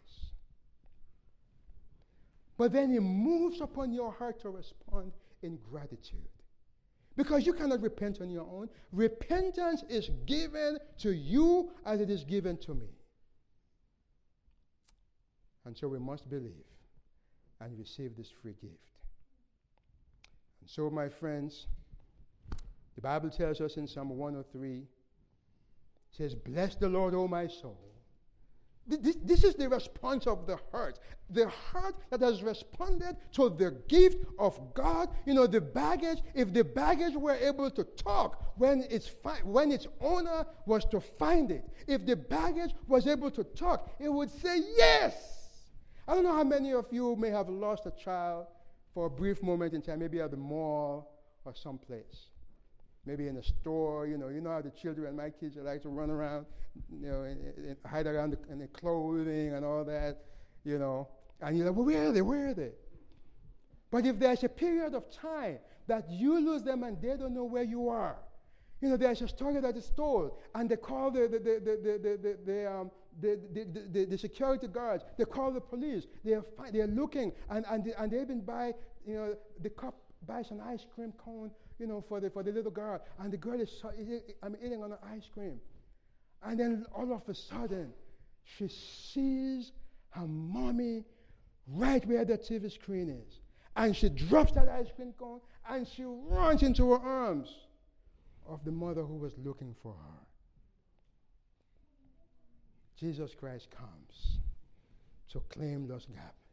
But then he moves upon your heart to respond in gratitude. Because you cannot repent on your own. Repentance is given to you as it is given to me. And so we must believe and receive this free gift. And so, my friends, the Bible tells us in Psalm 103, it says, Bless the Lord, O my soul. This, this is the response of the heart. The heart that has responded to the gift of God. You know, the baggage, if the baggage were able to talk when its, fi- when its owner was to find it, if the baggage was able to talk, it would say, Yes. I don't know how many of you may have lost a child for a brief moment in time, maybe at the mall or someplace. Maybe in a store, you know, you know how the children, my kids, like to run around, you know, and, and hide around the, in the clothing and all that, you know. And you're like, well, where are they? Where are they? But if there's a period of time that you lose them and they don't know where you are, you know, there's a story that is told, and they call the, the, the, the, the, the, the, um, the, the, the, the, security guards, they call the police, they're, fi- they're looking, and, and, they, and they even buy, you know, the cop buys an ice cream cone, you know, for the, for the little girl. And the girl is I'm eating on the ice cream. And then all of a sudden, she sees her mommy right where the TV screen is. And she drops that ice cream cone and she runs into her arms of the mother who was looking for her. Jesus Christ comes to claim those gaps.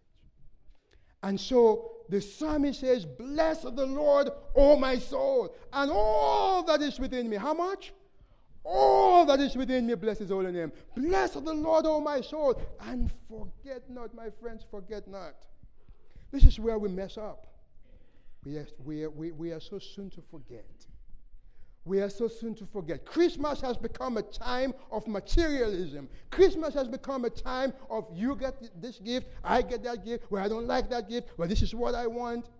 And so the psalmist says, Bless the Lord, O my soul, and all that is within me. How much? All that is within me, bless his holy name. Bless the Lord, O my soul, and forget not, my friends, forget not. This is where we mess up. We are, we are, we, we are so soon to forget. We are so soon to forget. Christmas has become a time of materialism. Christmas has become a time of you get this gift, I get that gift, well, I don't like that gift, well, this is what I want.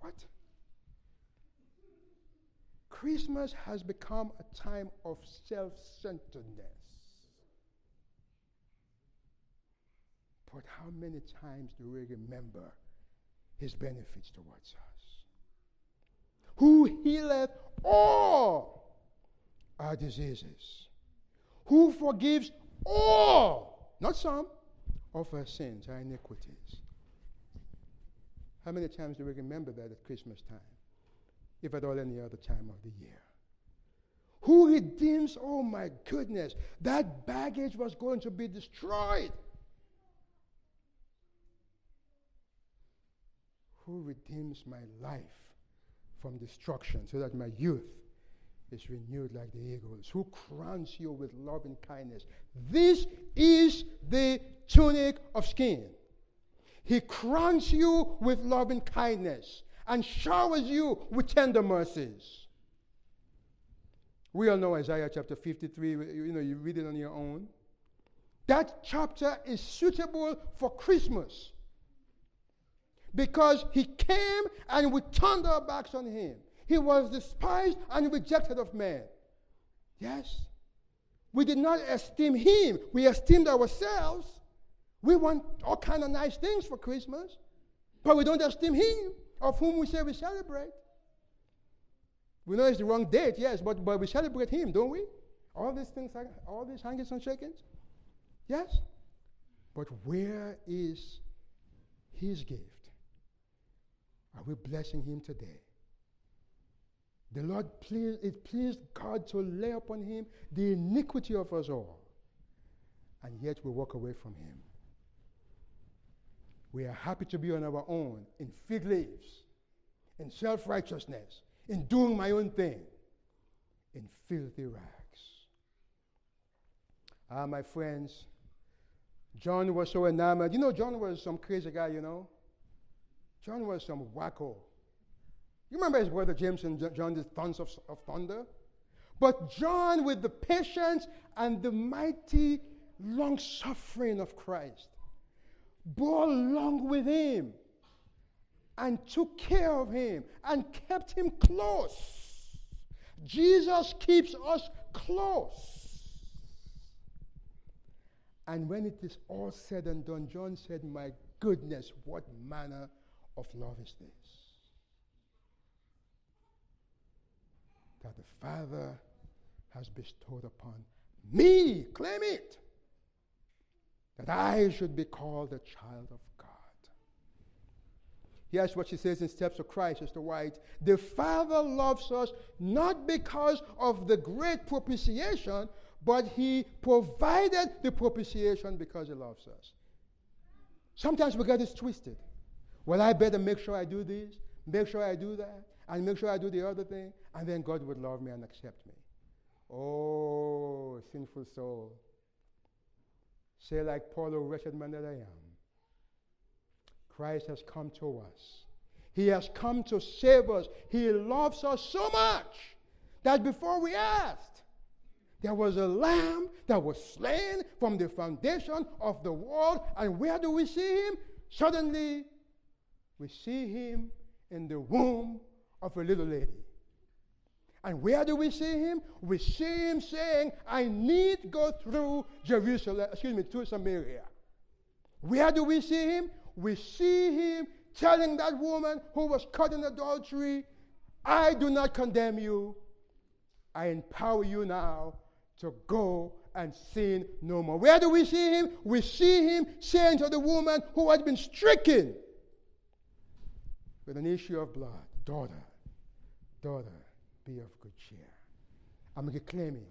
What? Christmas has become a time of self centeredness. But how many times do we remember his benefits towards us? Who healeth all our diseases, who forgives all, not some, of our sins, our iniquities. How many times do we remember that at Christmas time? If at all any other time of the year. Who redeems, oh my goodness, that baggage was going to be destroyed. Who redeems my life from destruction so that my youth is renewed like the eagles? Who crowns you with love and kindness? This is the tunic of skin. He crowns you with love and kindness and showers you with tender mercies. We all know Isaiah chapter 53, you know, you read it on your own. That chapter is suitable for Christmas because he came and we turned our backs on him. He was despised and rejected of men. Yes? We did not esteem him, we esteemed ourselves. We want all kind of nice things for Christmas, but we don't esteem him, of whom we say we celebrate. We know it's the wrong date, yes, but, but we celebrate him, don't we? All these things, all these hangings and shakings? Yes? But where is his gift? Are we blessing him today? The Lord pleased, it pleased God to lay upon him the iniquity of us all. And yet we walk away from him. We are happy to be on our own in fig leaves, in self righteousness, in doing my own thing, in filthy rags. Ah, my friends, John was so enamored. You know, John was some crazy guy, you know. John was some wacko. You remember his brother James and John, the sons of, of thunder? But John, with the patience and the mighty long suffering of Christ, bore along with him and took care of him and kept him close. Jesus keeps us close. And when it is all said and done, John said, My goodness, what manner of love is this? That the Father has bestowed upon me, claim it, that I should be called a child of God. Here's what she says in Steps of Christ, Sister White. The Father loves us not because of the great propitiation, but He provided the propitiation because He loves us. Sometimes we get this twisted. Well, I better make sure I do this, make sure I do that, and make sure I do the other thing, and then God would love me and accept me. Oh, sinful soul. Say, like Paul, O wretched man that I am. Christ has come to us. He has come to save us. He loves us so much that before we asked, there was a lamb that was slain from the foundation of the world. And where do we see him? Suddenly, we see him in the womb of a little lady. And where do we see him? We see him saying, I need go through Jerusalem, excuse me, to Samaria. Where do we see him? We see him telling that woman who was caught in adultery, I do not condemn you. I empower you now to go and sin no more. Where do we see him? We see him saying to the woman who had been stricken with an issue of blood, Daughter, daughter, be of good cheer. I'm reclaiming.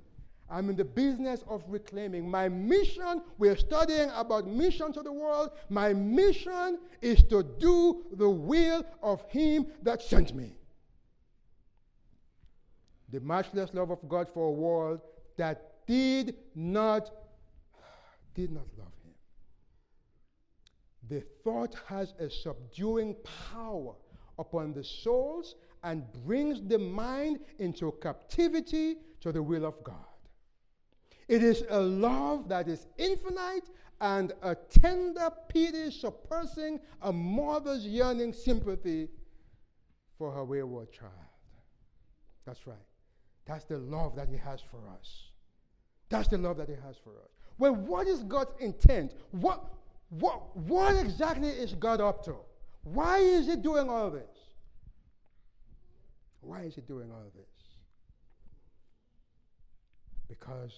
I'm in the business of reclaiming. My mission, we're studying about mission to the world. My mission is to do the will of Him that sent me. The matchless love of God for a world that did not did not love him. The thought has a subduing power upon the souls and brings the mind into captivity to the will of God. It is a love that is infinite and a tender pity surpassing a mother's yearning sympathy for her wayward child. That's right. That's the love that He has for us. That's the love that He has for us. Well, what is God's intent? What, what, what exactly is God up to? Why is He doing all this? Why is He doing all this? Because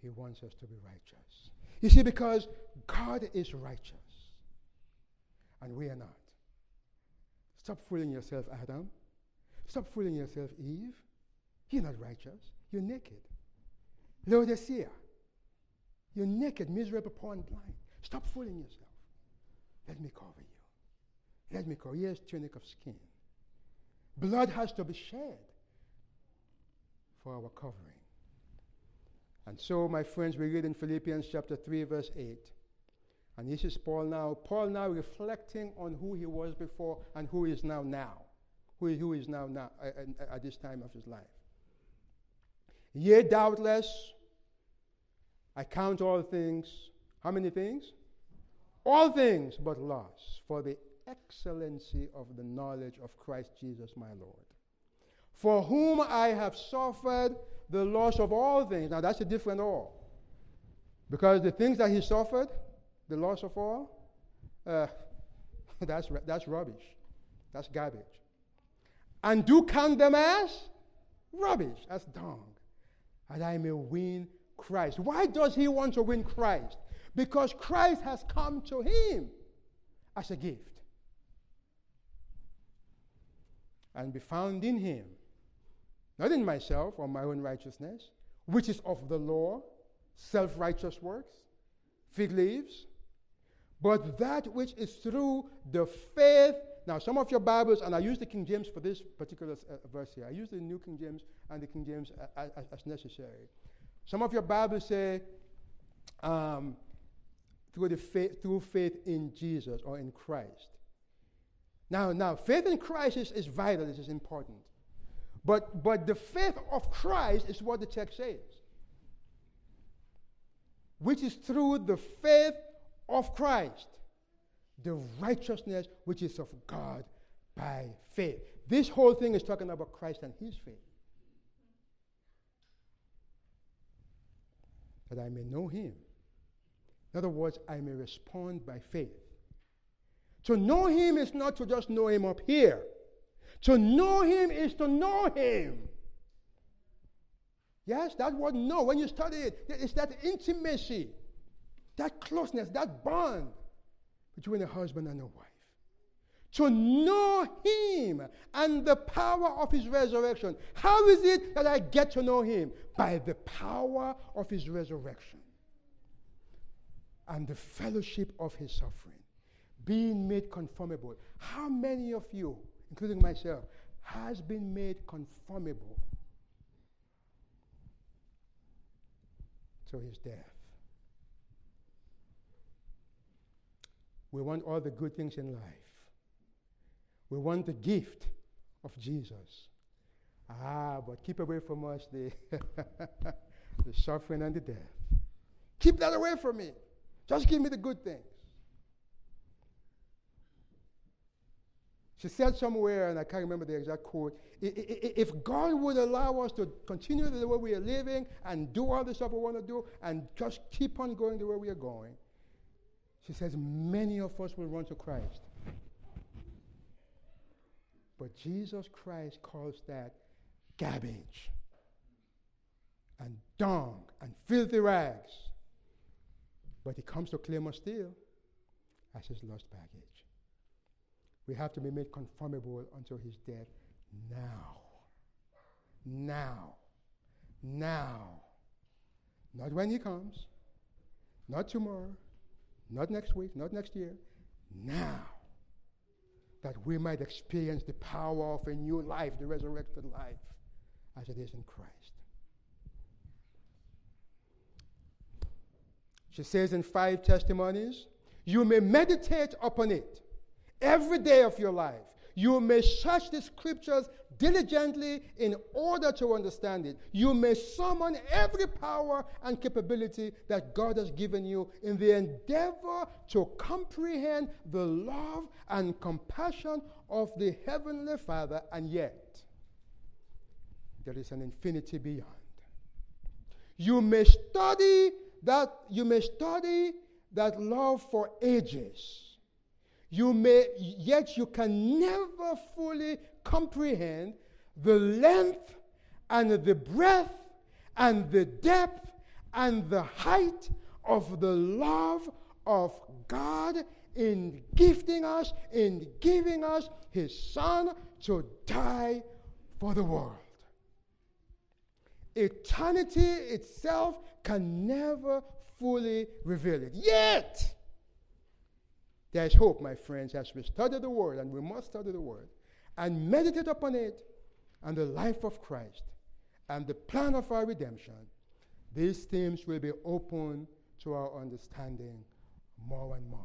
He wants us to be righteous. You see, because God is righteous and we are not. Stop fooling yourself, Adam. Stop fooling yourself, Eve. You're not righteous. You're naked. Laodicea. You're naked, miserable, poor, and blind. Stop fooling yourself. Let me cover you. Let me cover you. Here's tunic of skin. Blood has to be shed for our covering. And so, my friends, we read in Philippians chapter 3, verse 8. And this is Paul now. Paul now reflecting on who he was before and who he is now now. Who who is now now uh, uh, at this time of his life. Yea, doubtless, I count all things. How many things? All things but loss for the excellency of the knowledge of Christ Jesus my Lord. For whom I have suffered the loss of all things. Now that's a different all. Because the things that he suffered, the loss of all, uh, <laughs> that's, that's rubbish. That's garbage. And do count them as rubbish, as dung, and I may win Christ. Why does he want to win Christ? Because Christ has come to him as a gift and be found in him, not in myself or my own righteousness, which is of the law, self righteous works, fig leaves, but that which is through the faith. Now, some of your Bibles, and I use the King James for this particular uh, verse here, I use the New King James and the King James as, as necessary. Some of your Bibles say, um, through, the faith, through faith in Jesus or in Christ. Now, now, faith in Christ is, is vital, this is important. But, but the faith of Christ is what the text says, which is through the faith of Christ, the righteousness which is of God by faith. This whole thing is talking about Christ and his faith. That I may know him. In other words, I may respond by faith. To know him is not to just know him up here. To know him is to know him. Yes, that word know, when you study it, it's that intimacy, that closeness, that bond between a husband and a wife. To know him and the power of his resurrection. How is it that I get to know him? By the power of his resurrection and the fellowship of his suffering. Being made conformable. How many of you, including myself, has been made conformable to his death? We want all the good things in life. We want the gift of Jesus. Ah, but keep away from us the, <laughs> the suffering and the death. Keep that away from me. Just give me the good things. She said somewhere, and I can't remember the exact quote if God would allow us to continue the way we are living and do all the stuff we want to do and just keep on going the way we are going, she says many of us will run to Christ But Jesus Christ calls that garbage and dung and filthy rags. But he comes to claim us still as his lost baggage. We have to be made conformable unto his death now. Now. Now. Not when he comes, not tomorrow, not next week, not next year. Now. That we might experience the power of a new life, the resurrected life, as it is in Christ. She says in five testimonies, you may meditate upon it every day of your life. You may search the scriptures diligently in order to understand it. You may summon every power and capability that God has given you in the endeavor to comprehend the love and compassion of the Heavenly Father, and yet there is an infinity beyond. You may study that you may study that love for ages. You may, yet you can never fully comprehend the length and the breadth and the depth and the height of the love of God in gifting us, in giving us His Son to die for the world. Eternity itself can never fully reveal it. Yet, there's hope, my friends, as we study the Word, and we must study the Word, and meditate upon it and the life of Christ and the plan of our redemption. These themes will be open to our understanding more and more.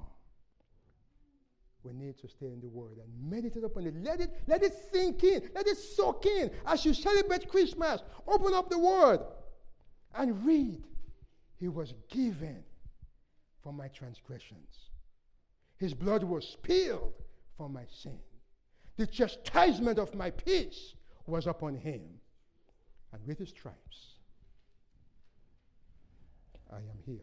We need to stay in the Word and meditate upon it. Let it, let it sink in. Let it soak in. As you celebrate Christmas, open up the Word and read. He was given for my transgressions. His blood was spilled for my sin. The chastisement of my peace was upon him. And with his stripes, I am healed.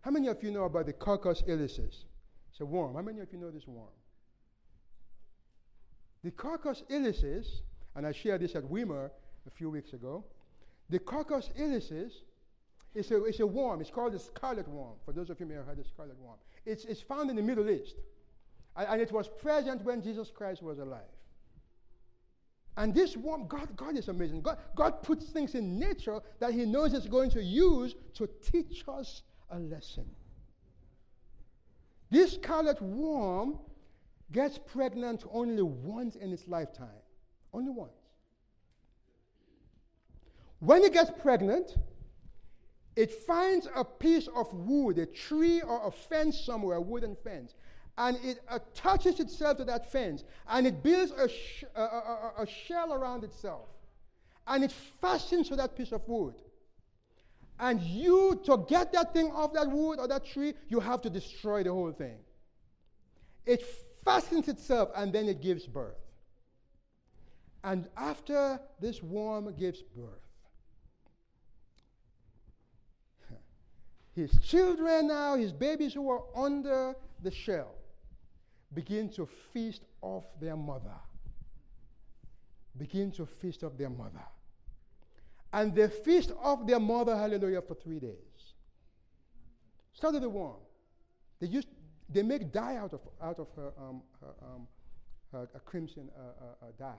How many of you know about the Coccus ilicis? It's a worm. How many of you know this worm? The Coccus ilicis, and I shared this at Weimar a few weeks ago. The Coccus ilicis is a, it's a worm. It's called the scarlet worm. For those of you who may have heard the scarlet worm, it's, it's found in the Middle East. And, and it was present when Jesus Christ was alive. And this worm, God, God is amazing. God, God puts things in nature that He knows is going to use to teach us a lesson. This scarlet worm gets pregnant only once in its lifetime. Only once. When it gets pregnant, it finds a piece of wood, a tree or a fence somewhere, a wooden fence, and it attaches itself to that fence, and it builds a, sh- a, a, a shell around itself, and it fastens to that piece of wood. And you, to get that thing off that wood or that tree, you have to destroy the whole thing. It fastens itself, and then it gives birth. And after this worm gives birth, his children now, his babies who are under the shell, begin to feast off their mother. Begin to feast off their mother. And they feast off their mother, hallelujah, for three days. Study the worm. They used, they make dye out of, out of her, um, her, um, her a crimson uh, uh, uh, dye.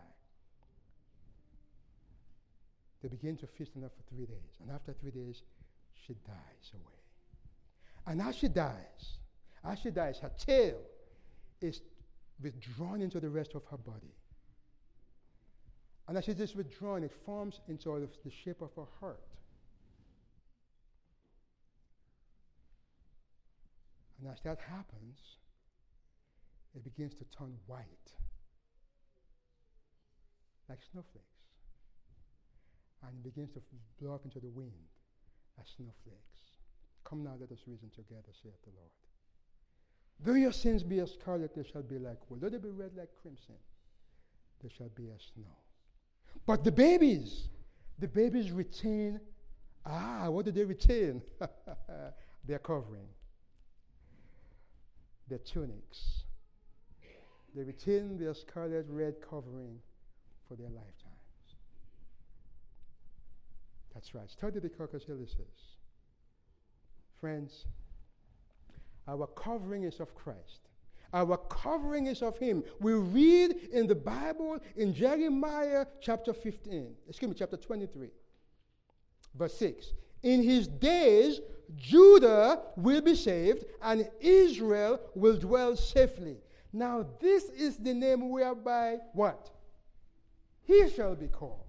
They begin to feast on her for three days. And after three days, she dies away. And as she dies, as she dies, her tail is withdrawn into the rest of her body. And as it is withdrawn, it forms into the shape of a heart. And as that happens, it begins to turn white, like snowflakes. And it begins to blow up into the wind as snowflakes. Come now, let us reason together, saith the Lord. Though your sins be as scarlet, they shall be like wool. Though they be red like crimson, they shall be as snow. But the babies, the babies retain, ah, what do they retain? <laughs> their covering, their tunics, they retain their scarlet red covering for their lifetimes. That's right. Study the Coccus ilicis. Friends, our covering is of Christ. Our covering is of Him. We read in the Bible in Jeremiah chapter 15, excuse me, chapter 23, verse 6. In his days, Judah will be saved and Israel will dwell safely. Now, this is the name whereby what? He shall be called.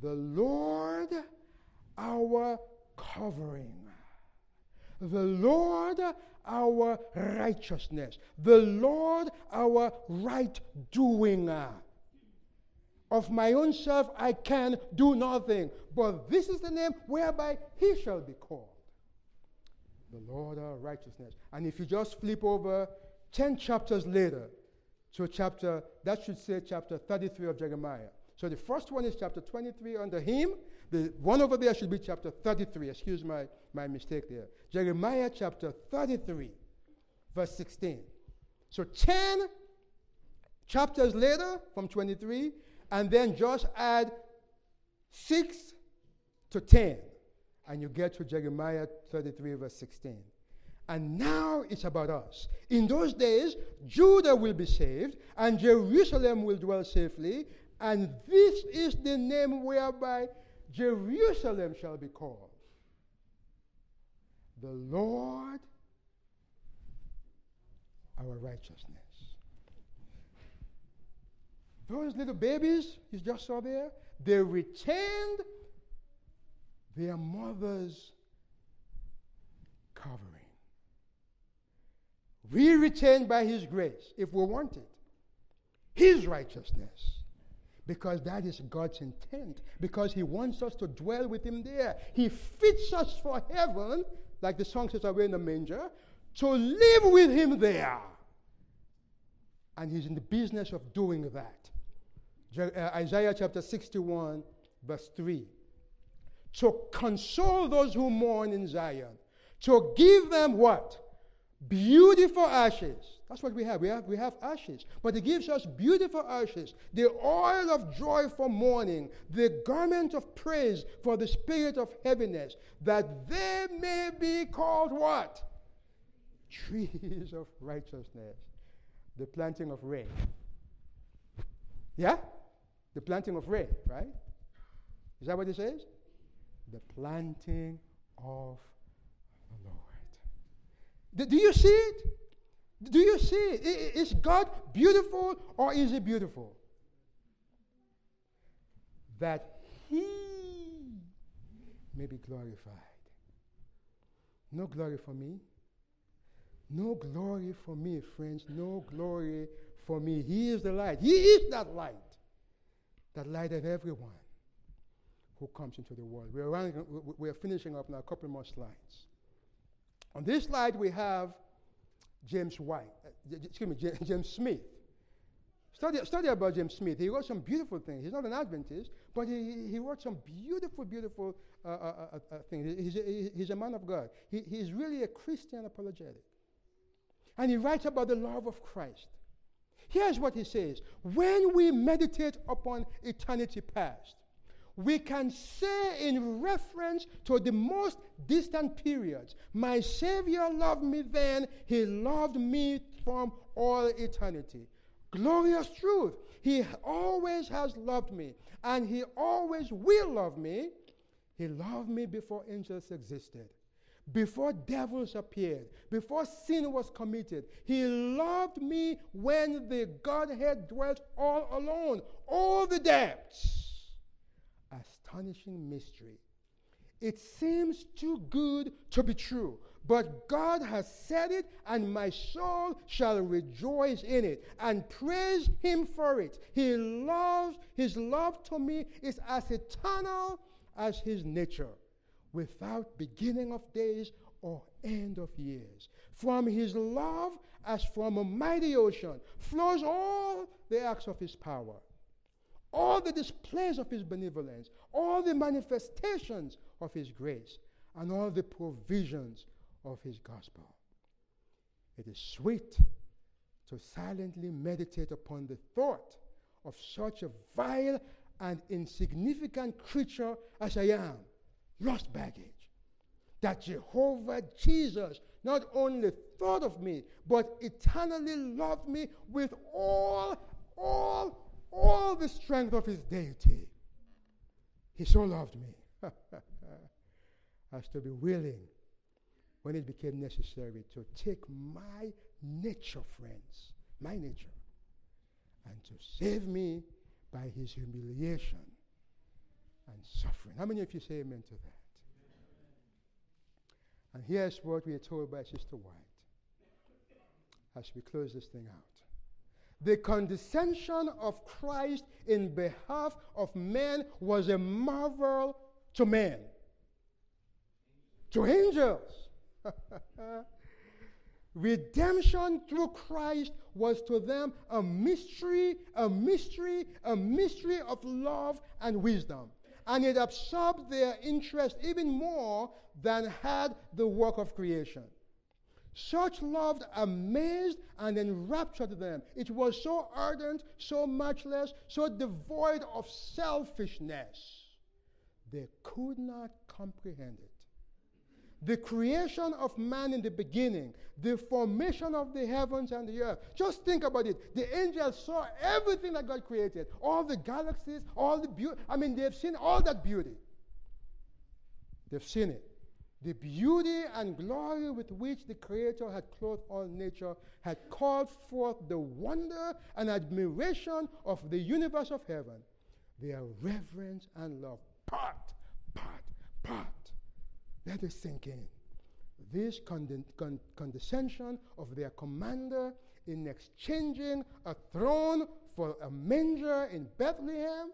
The Lord our covering. The Lord our righteousness. The Lord our right doing. Of my own self I can do nothing. But this is the name whereby he shall be called. The Lord our righteousness. And if you just flip over 10 chapters later to chapter, that should say chapter 33 of Jeremiah. So the first one is chapter 23 under him. The one over there should be chapter 33. Excuse my, my mistake there. Jeremiah chapter 33, verse 16. So 10 chapters later from 23, and then just add 6 to 10, and you get to Jeremiah 33, verse 16. And now it's about us. In those days, Judah will be saved, and Jerusalem will dwell safely, and this is the name whereby Jerusalem shall be called. The Lord our righteousness. Those little babies you just saw there, they retained their mother's covering. We retain by His grace, if we want it, His righteousness. Because that is God's intent. Because He wants us to dwell with Him there. He fits us for heaven, like the song says, Away in the manger, to live with Him there. And He's in the business of doing that. Uh, Isaiah chapter 61, verse 3. To console those who mourn in Zion, to give them what? Beautiful ashes. That's what we have. We have, we have ashes. But it gives us beautiful ashes. The oil of joy for mourning, the garment of praise for the spirit of heaviness, that they may be called what? <laughs> Trees of righteousness. The planting of rain. Yeah? The planting of rain, right? Is that what it says? The planting of. Do, you see it? Do you see it? Is God beautiful or is He beautiful? That He may be glorified. No glory for me. No glory for me, friends. No glory for me. He is the light. He is that light. That light of everyone who comes into the world. We're, running, we're finishing up now, a couple more slides. On this slide, we have James White, uh, excuse me, <laughs> James Smith. Study, study about James Smith. He wrote some beautiful things. He's not an Adventist, but he, he wrote some beautiful, beautiful uh, uh, uh, uh, things. He's a, he's a man of God. He, he's really a Christian apologetic. And he writes about the love of Christ. Here's what he says When we meditate upon eternity past, we can say in reference to the most distant periods, My Savior loved me then, He loved me from all eternity. Glorious truth. He always has loved me, and He always will love me. He loved me before angels existed before devils appeared, before sin was committed. He loved me when the Godhead dwelt all alone, all the depths. Astonishing mystery. It seems too good to be true, but God has said it, and my soul shall rejoice in it and praise Him for it. He loves, His love to me is as eternal as His nature without beginning of days or end of years. From his love, as from a mighty ocean, flows all the acts of his power, all the displays of his benevolence, all the manifestations of his grace, and all the provisions of his gospel. It is sweet to silently meditate upon the thought of such a vile and insignificant creature as I am, lost baggage. That Jehovah Jesus not only thought of me, but eternally loved me with all, all, all the strength of his deity. He so loved me <laughs> as to be willing, when it became necessary, to take my nature, friends, my nature, and to save me by his humiliation and suffering. How many of you say amen to that? And here's what we are told by Sister White as we close this thing out. The condescension of Christ in behalf of men was a marvel to men, to angels. <laughs> Redemption through Christ was to them a mystery, a mystery, a mystery of love and wisdom. And it absorbed their interest even more than had the work of creation. Such love amazed and enraptured them. It was so ardent, so matchless, so devoid of selfishness. They could not comprehend it. The creation of man in the beginning, the formation of the heavens and the earth. Just think about it. The angels saw everything that God created, all the galaxies, all the beauty. I mean, they've seen all that beauty. They've seen it. The beauty and glory with which the Creator had clothed all nature had called forth the wonder and admiration of the universe of heaven, their reverence and love. Part, part, part. Let it sink in. This condescension of their commander in exchanging a throne for a manger in Bethlehem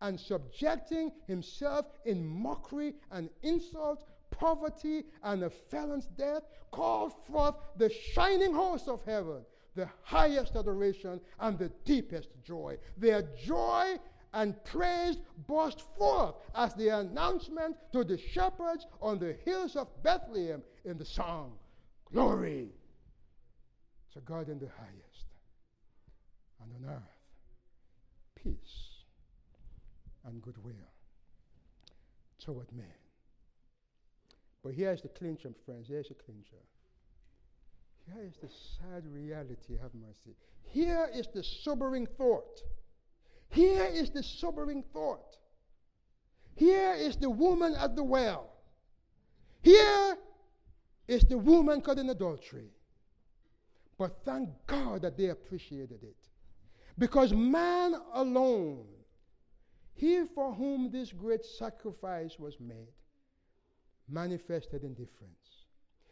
and subjecting himself in mockery and insult poverty, and a felon's death, called forth the shining host of heaven, the highest adoration and the deepest joy. Their joy and praise burst forth as the announcement to the shepherds on the hills of Bethlehem in the song, Glory to God in the highest, and on earth, peace and goodwill toward men. But here's the clincher, friends. Here's the clincher. Here is the sad reality, have mercy. Here is the sobering thought. Here is the sobering thought. Here is the woman at the well. Here is the woman caught in adultery. But thank God that they appreciated it. Because man alone, he for whom this great sacrifice was made, manifested indifference.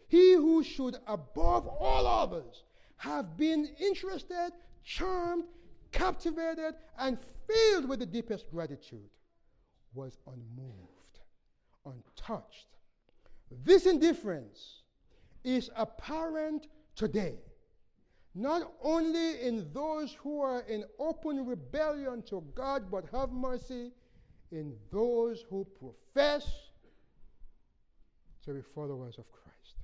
He who should, above all others, have been interested, charmed, captivated, and filled with the deepest gratitude, was unmoved, untouched. This indifference is apparent today, not only in those who are in open rebellion to God, but have mercy in those who profess to be followers of Christ.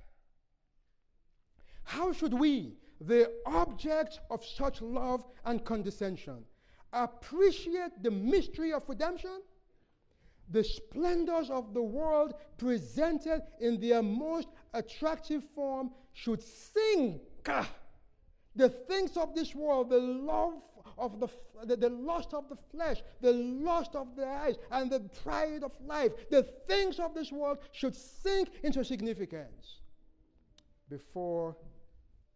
How should we, the objects of such love and condescension, appreciate the mystery of redemption? The splendors of the world presented in their most attractive form should sink the things of this world, the love of the, the, the lust of the flesh, the lust of the eyes, and the pride of life, the things of this world should sink into significance before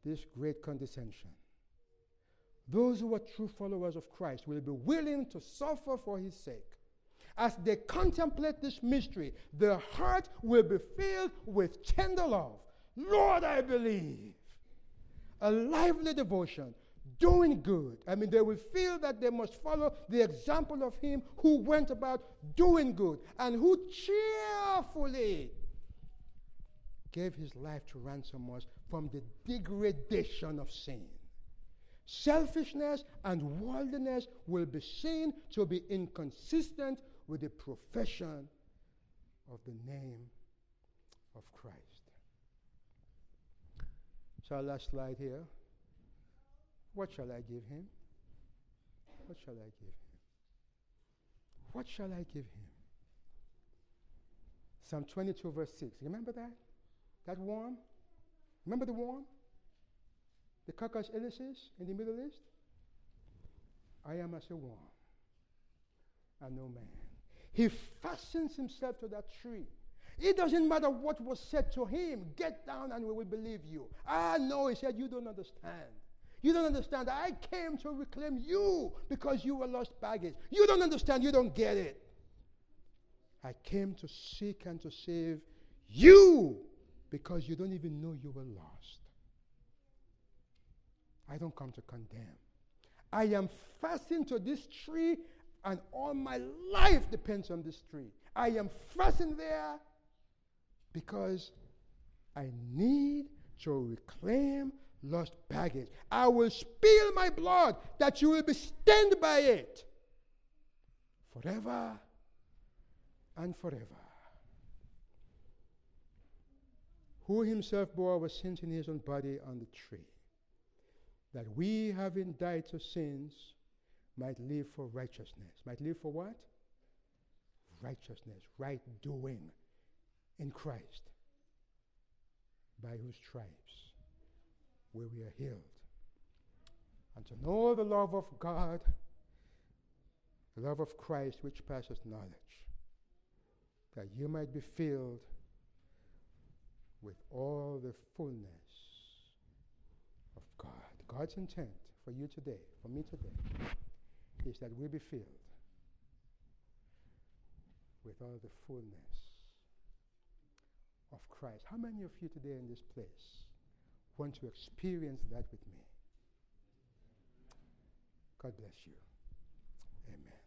this great condescension. Those who are true followers of Christ will be willing to suffer for his sake. As they contemplate this mystery, their heart will be filled with tender love. Lord, I believe. A lively devotion, doing good. I mean, they will feel that they must follow the example of him who went about doing good and who cheerfully gave his life to ransom us from the degradation of sin. Selfishness and worldliness will be seen to be inconsistent with the profession of the name of Christ. So, our last slide here. What shall I give him? What shall I give him? What shall I give him? Psalm 22, verse 6. Remember that? That worm? Remember the worm? The Coccus ilicis in the Middle East? I am as a worm and no man. He fastens himself to that tree. It doesn't matter what was said to him. Get down and we will believe you. Ah, no, he said, You don't understand. You don't understand. I came to reclaim you because you were lost baggage. You don't understand. You don't get it. I came to seek and to save you because you don't even know you were lost. I don't come to condemn. I am fastened to this tree, and all my life depends on this tree. I am fastened there because I need to reclaim lost baggage. I will spill my blood that you will be stained by it forever and forever. Who himself bore our sins in his own body on the tree, that we, having died to sins, might live for righteousness. Might live for what? Righteousness, right doing in Christ, by whose stripes where we are healed. And to know the love of God, the love of Christ which passes knowledge, that you might be filled with all the fullness of God. God's intent for you today, for me today, is that we be filled with all the fullness of Christ. How many of you today in this place want to experience that with me? God bless you. Amen.